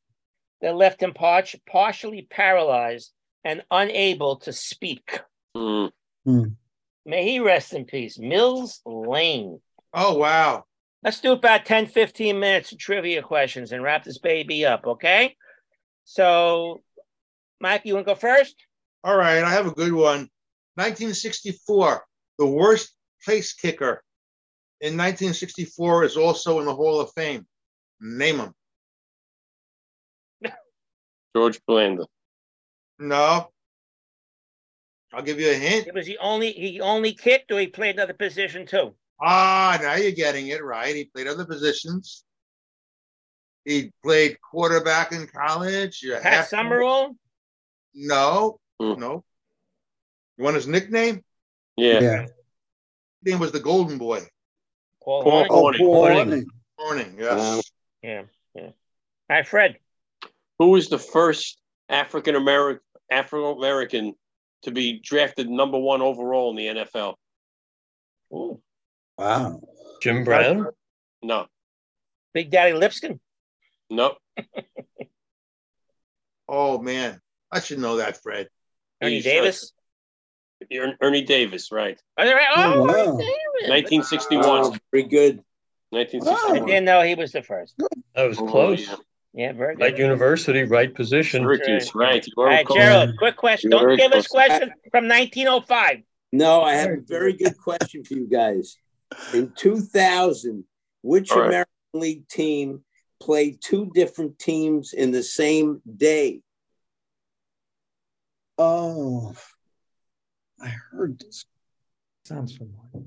that left him par- partially paralyzed and unable to speak. Mm. May he rest in peace. Mills Lane. Oh wow. Let's do about 10, 15 minutes of trivia questions and wrap this baby up, okay? So, Mike, you want to go first? All right, I have a good one. 1964, the worst place kicker in 1964 is also in the Hall of Fame. Name him. (laughs) George Blanda. No. I'll give you a hint. It was he only he only kicked or he played another position too? Ah, now you're getting it right. He played other positions. He played quarterback in college. You Pat have- Summerall? No, Hmm. no. You want his nickname? Yeah. Yeah. His name was the Golden Boy. Paul Paul Hornung? Oh, Horning. Horning. Horning. Morning, yes. Wow. Yeah, yeah. All right, Fred. Who was the first African American Afro American to be drafted number one overall in the NFL? Ooh, Wow. Jim Brown. No, Big Daddy Lipscomb. No. (laughs) Oh man, I should know that, Fred. Ernie He's, uh, Davis. Er- Ernie Davis, right? Are they right? Oh, Oh, Ernie. Davis. 1961. Oh, very good. I 1961. didn't know he was the first. That was Oh, close. yeah. Yeah, very Right good. university, right position. Syracuse, right? You All were right, close. Gerald, quick question. You were Don't give us close. question from 1905. No, I have a very good question for you guys. In 2000, which All right. American League team played two different teams in the same day? Oh. I heard this. Sounds familiar.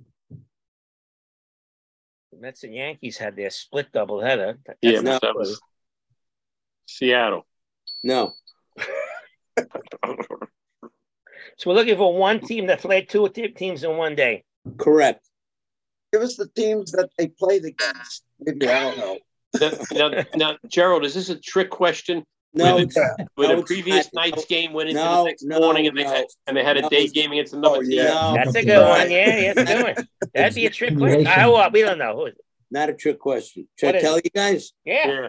The Mets and Yankees had their split doubleheader. That- Yeah, that's not that was Seattle. No. (laughs) So we're looking for one team that played two teams in one day. Correct. Give us the teams that they played against. Maybe I don't know. Now, now, now, Gerald, is this a trick question? No, With, it's, the- with no, a previous not. night's game went into No, the next no, morning, and they no. had and they had a No. day game against another Oh, team. yeah. That's a good one. Yeah, yeah, that's a good one. That'd be a trick question. I, what? We don't know. Who is not a trick question. Should What I tell it? you guys? Yeah. Yeah.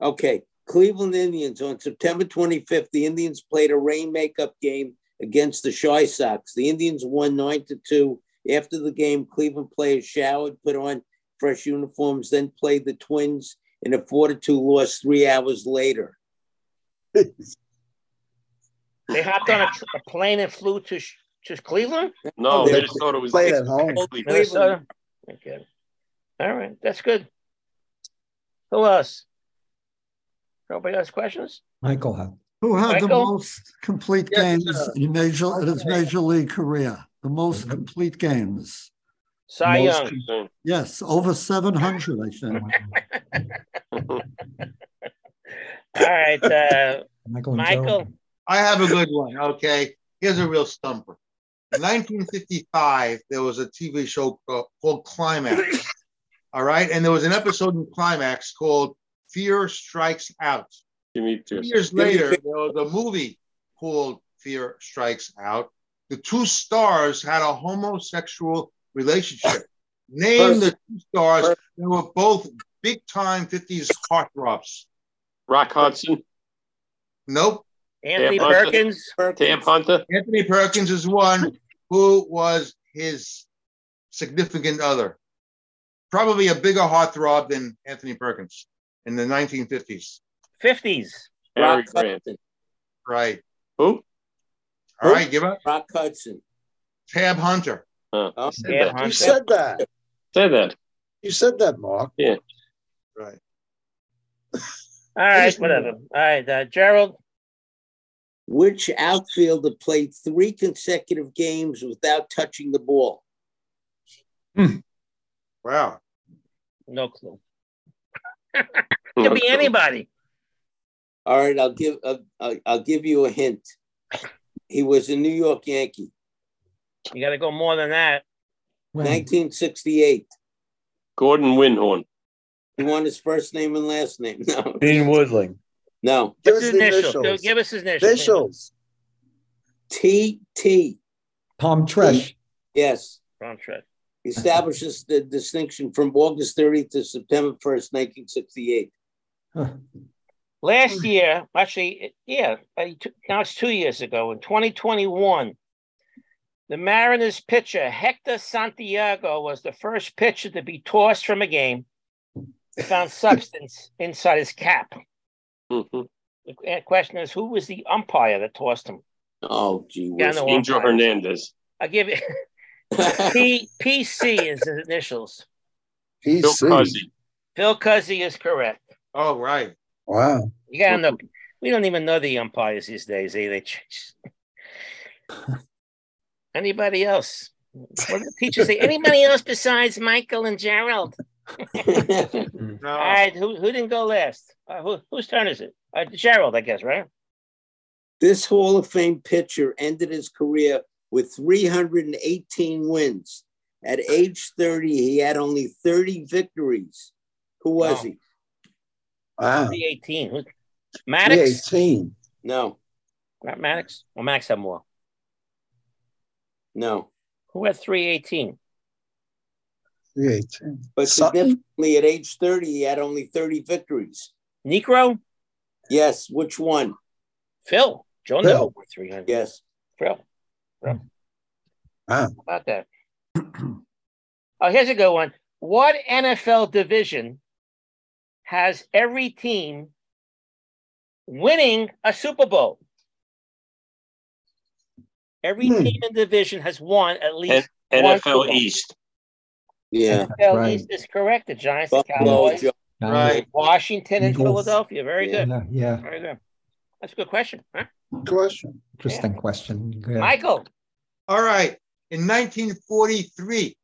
Okay. Cleveland Indians on September 25th, the Indians played a rain makeup game against the Chi Sox. The Indians won 9 to 2. After the game, Cleveland players showered, put on fresh uniforms, then played the Twins in a 4 to 2 loss three hours later. (laughs) They hopped on a, a plane and flew to to Cleveland, No, they Minnesota was Played at home. Minnesota. Okay. All right, that's good. Who else? Nobody else questions? Michael had. Who had the most complete Yes, games sir. in major in his major league career? The most mm-hmm. complete games. Cy Most- Young. Yes, over 700, I think. (laughs) All right, uh, (laughs) Michael Michael. I have a good one. Okay, here's a real stumper. In 1955, there was a TV show called, called Climax. All right, and there was an episode in Climax called Fear Strikes Out. Give me Two two. years later, there was a movie called Fear Strikes Out. The two stars had a homosexual relationship. Name the two stars. They were both big time 50s heartthrobs. Rock Hudson, Nope. Anthony Yeah, Hunter. Perkins. Tab Hunter. Anthony Perkins is one who was his significant other. Probably a bigger heartthrob than Anthony Perkins in the 1950s. 50s. Cary Rock Grant. Hudson. Right. Who? All right, give up. Rock Hudson. Tab Hunter. Huh. Oh, Yeah, You said that. Say that. You said that, Mark. Yeah. Right. All right, whatever. All right, uh, Gerald. Which outfielder played three consecutive games without touching the ball? Wow. No clue. (laughs) Could be anybody. All right, I'll give uh, I'll, I'll give you a hint. He was a New York Yankee. You got to go more than that. 1968. Gordon Windhorn. He want his first name and last name. (laughs) No. Gene Woodling. No. What's his initial? Give- Give us his initials. Initials. T T. Tom Tresh. Yes. Ron Tresh. Establishes the distinction from August 30th to September 1st, 1968. Last year, actually, yeah, now it's two years ago, in 2021, the Mariners pitcher Hector Santiago was the first pitcher to be tossed from a game. They found (laughs) substance inside his cap. Mm-hmm. The question is, who was the umpire that tossed him? Oh, gee Yeah, whiz. Angel. Hernandez. I give it (laughs) P PC is his initials. Bill PC. Cuzzi. Phil Cuzzi is correct. Oh, right. Wow. You gotta know. We don't even know the umpires these days. Eh? They change. (laughs) Anybody else? What did the teacher say? Anybody else besides Michael and Gerald? (laughs) No. All right, who, who didn't go last? Uh, who, whose turn is it? Uh, Gerald, I guess, right? This Hall of Fame pitcher ended his career with 318 wins. At age 30, he had only 30 victories. Who was Wow. he? Wow. 318. Who- Maddux? 318. No, Not Maddux? Well, Max had more. No. Who had 318? 318. But Sutton? significantly, at age 30, he had only 30 victories. Niekro? Yes, which one? Phil. Joe Phil. Neville with 300. Yes. Phil. Phil. Wow. How about that? (clears throat) oh, here's a good one. What NFL division has every team winning a Super Bowl? Every Hmm. team in the division has won at least N- one NFL East. Yeah. NFL Right. East is correct. The Giants, the Cowboys, Joe- Right. Washington, and Eagles. Philadelphia. Very good. Yeah, yeah. Very good. That's a good question. Huh? Question. Interesting question. Good. Michael, All right. In 1943,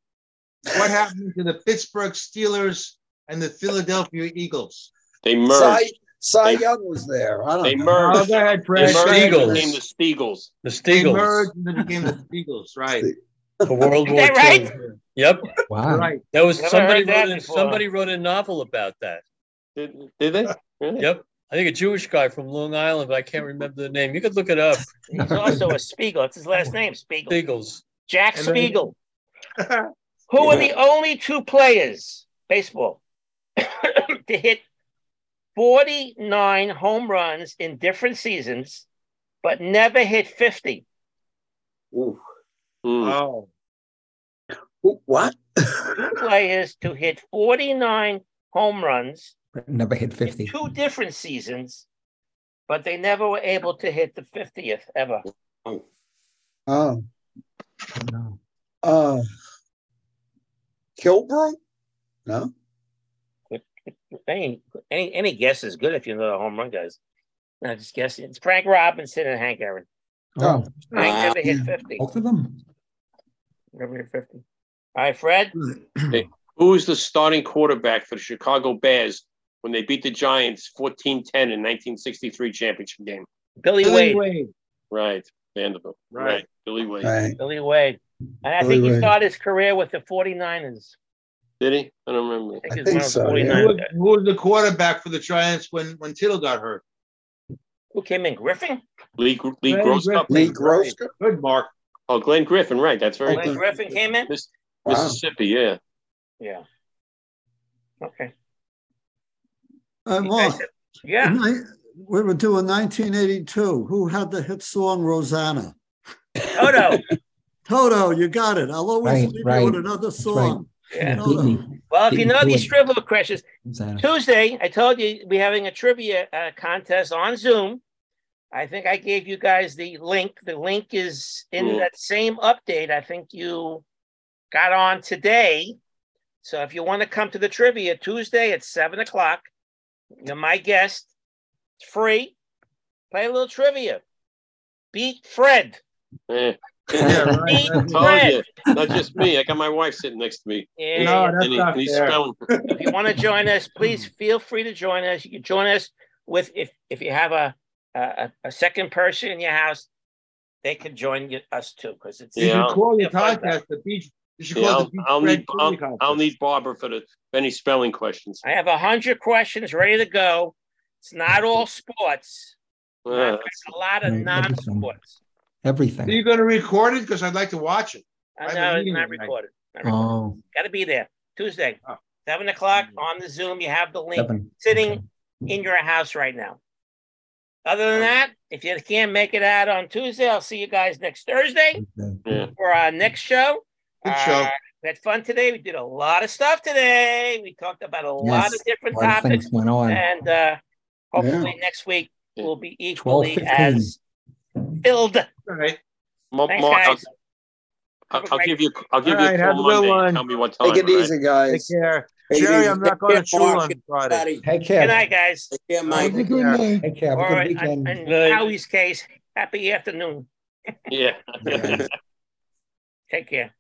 what happened to the Pittsburgh Steelers and the Philadelphia Eagles? They Cy, merged. Cy They- Young was there. I don't They know. Oh, merged. go ahead, They Fred. merged and Eagles. became the Steagles. The Steagles. They merged and they became the Eagles, right? for World (laughs) War that right? II. Yep. Wow. Right. That was Never somebody heard that wrote before. somebody wrote a novel about that. Did, did they? (laughs) Really? Yep. I think a Jewish guy from Long Island, but I can't remember the name. You could look it up. he's also a Spiegel. That's his last (laughs) name, Spiegel. Steagles. Jack And then- Spiegel. Who are the only two players, baseball, (coughs) to hit 49 home runs in different seasons, but never hit 50? Ooh. Hmm. Oh, What? Two players to hit 49 home runs Never hit in 50. two different seasons, but they never were able to hit the 50th ever. Oh. Oh. No. Uh, Killebrew? No. Any, any, any guess is good if you know the home run guys. I just guessing. It's Frank Robinson and Hank Aaron. Oh, oh. Hank Wow. never hit 50. both of them. Never hit 50. All right, Fred. (clears throat) Who was the starting quarterback for the Chicago Bears when they beat the Giants 14-10 in 1963 championship game? Billy, Billy Wade. Wade. Right. Vanderbilt. Right. Right. Billy Wade. Right. Billy Wade. And I Billy think he Wade. started his career with the 49ers. Did he? I don't remember. I think, I think one of the so, yeah. Who was, who was the quarterback for the Giants when when Tittle got hurt? Who came in? Griffin? Lee, Lee Glenn Grosskopf? Lee Griffin. Groska? Good, Mark. Oh, Glenn Griffin. Right. That's very Glenn good. Griffin came in? Miss, Wow. Mississippi. Yeah. Yeah. Okay. You Mark, yeah. ni- we were doing 1982. Who had the hit song Rosanna? Toto. (laughs) Toto, you got it. I'll always Right, leave right. you with another That's right. song. Yeah. Beat me. Well, if you know these to trivia questions, Rosanna. Tuesday, I told you we're having a trivia uh, contest on Zoom. I think I gave you guys the link. The link is in Mm. that same update. I think you got on today. So if you want to come to the trivia Tuesday at seven o'clock, you're my guest. It's free. Play a little trivia. Beat Fred. Eh. Yeah, right. (laughs) Beat That's- Told you. Not just me. I got my wife sitting next to me. Yeah, No, that's And, he, not and he's fair. spelling. if you want to join us, please feel free to join us. You can join us with if if you have a a, a second person in your house. they can join you, us too because it's You Yeah. should call your fine, contest the beach. You should Yeah, call I'll, the beach I'll need I'll. I'll need Barbara for the any spelling questions. I have a hundred questions ready to go. It's not all sports. Matter Yeah, of fact, a lot of Right, non-sports. Are you going to record it? Because I'd like to watch it. I I have a know it's not recorded. Not recorded. Oh, Got to be there Tuesday, Oh. seven o'clock on the Zoom. You have the link seven. sitting in your house right now. Other than that, if you can't make it out on Tuesday, I'll see you guys next Thursday Okay. yeah. for our next show. Good show. Uh, we had fun today. We did a lot of stuff today. We talked about a lot of different A lot of topics, things went on. and uh, hopefully next week will be Twelve equally fifteen. as filled. All right. Ma- Thanks, Mark, I'll, guys. I'll, I'll give you I'll give All you right, a have call a good Monday. one. Tell me what time. Take it all right? easy, guys. Take care. Take Jerry. I'm not going to school on Friday. Hey, Good night, guys. Take care, Have Mike. a good night. Hey, Kev. Have a good right. weekend. And Night. Howie's case, happy afternoon. Yeah. (laughs) (laughs) Take care.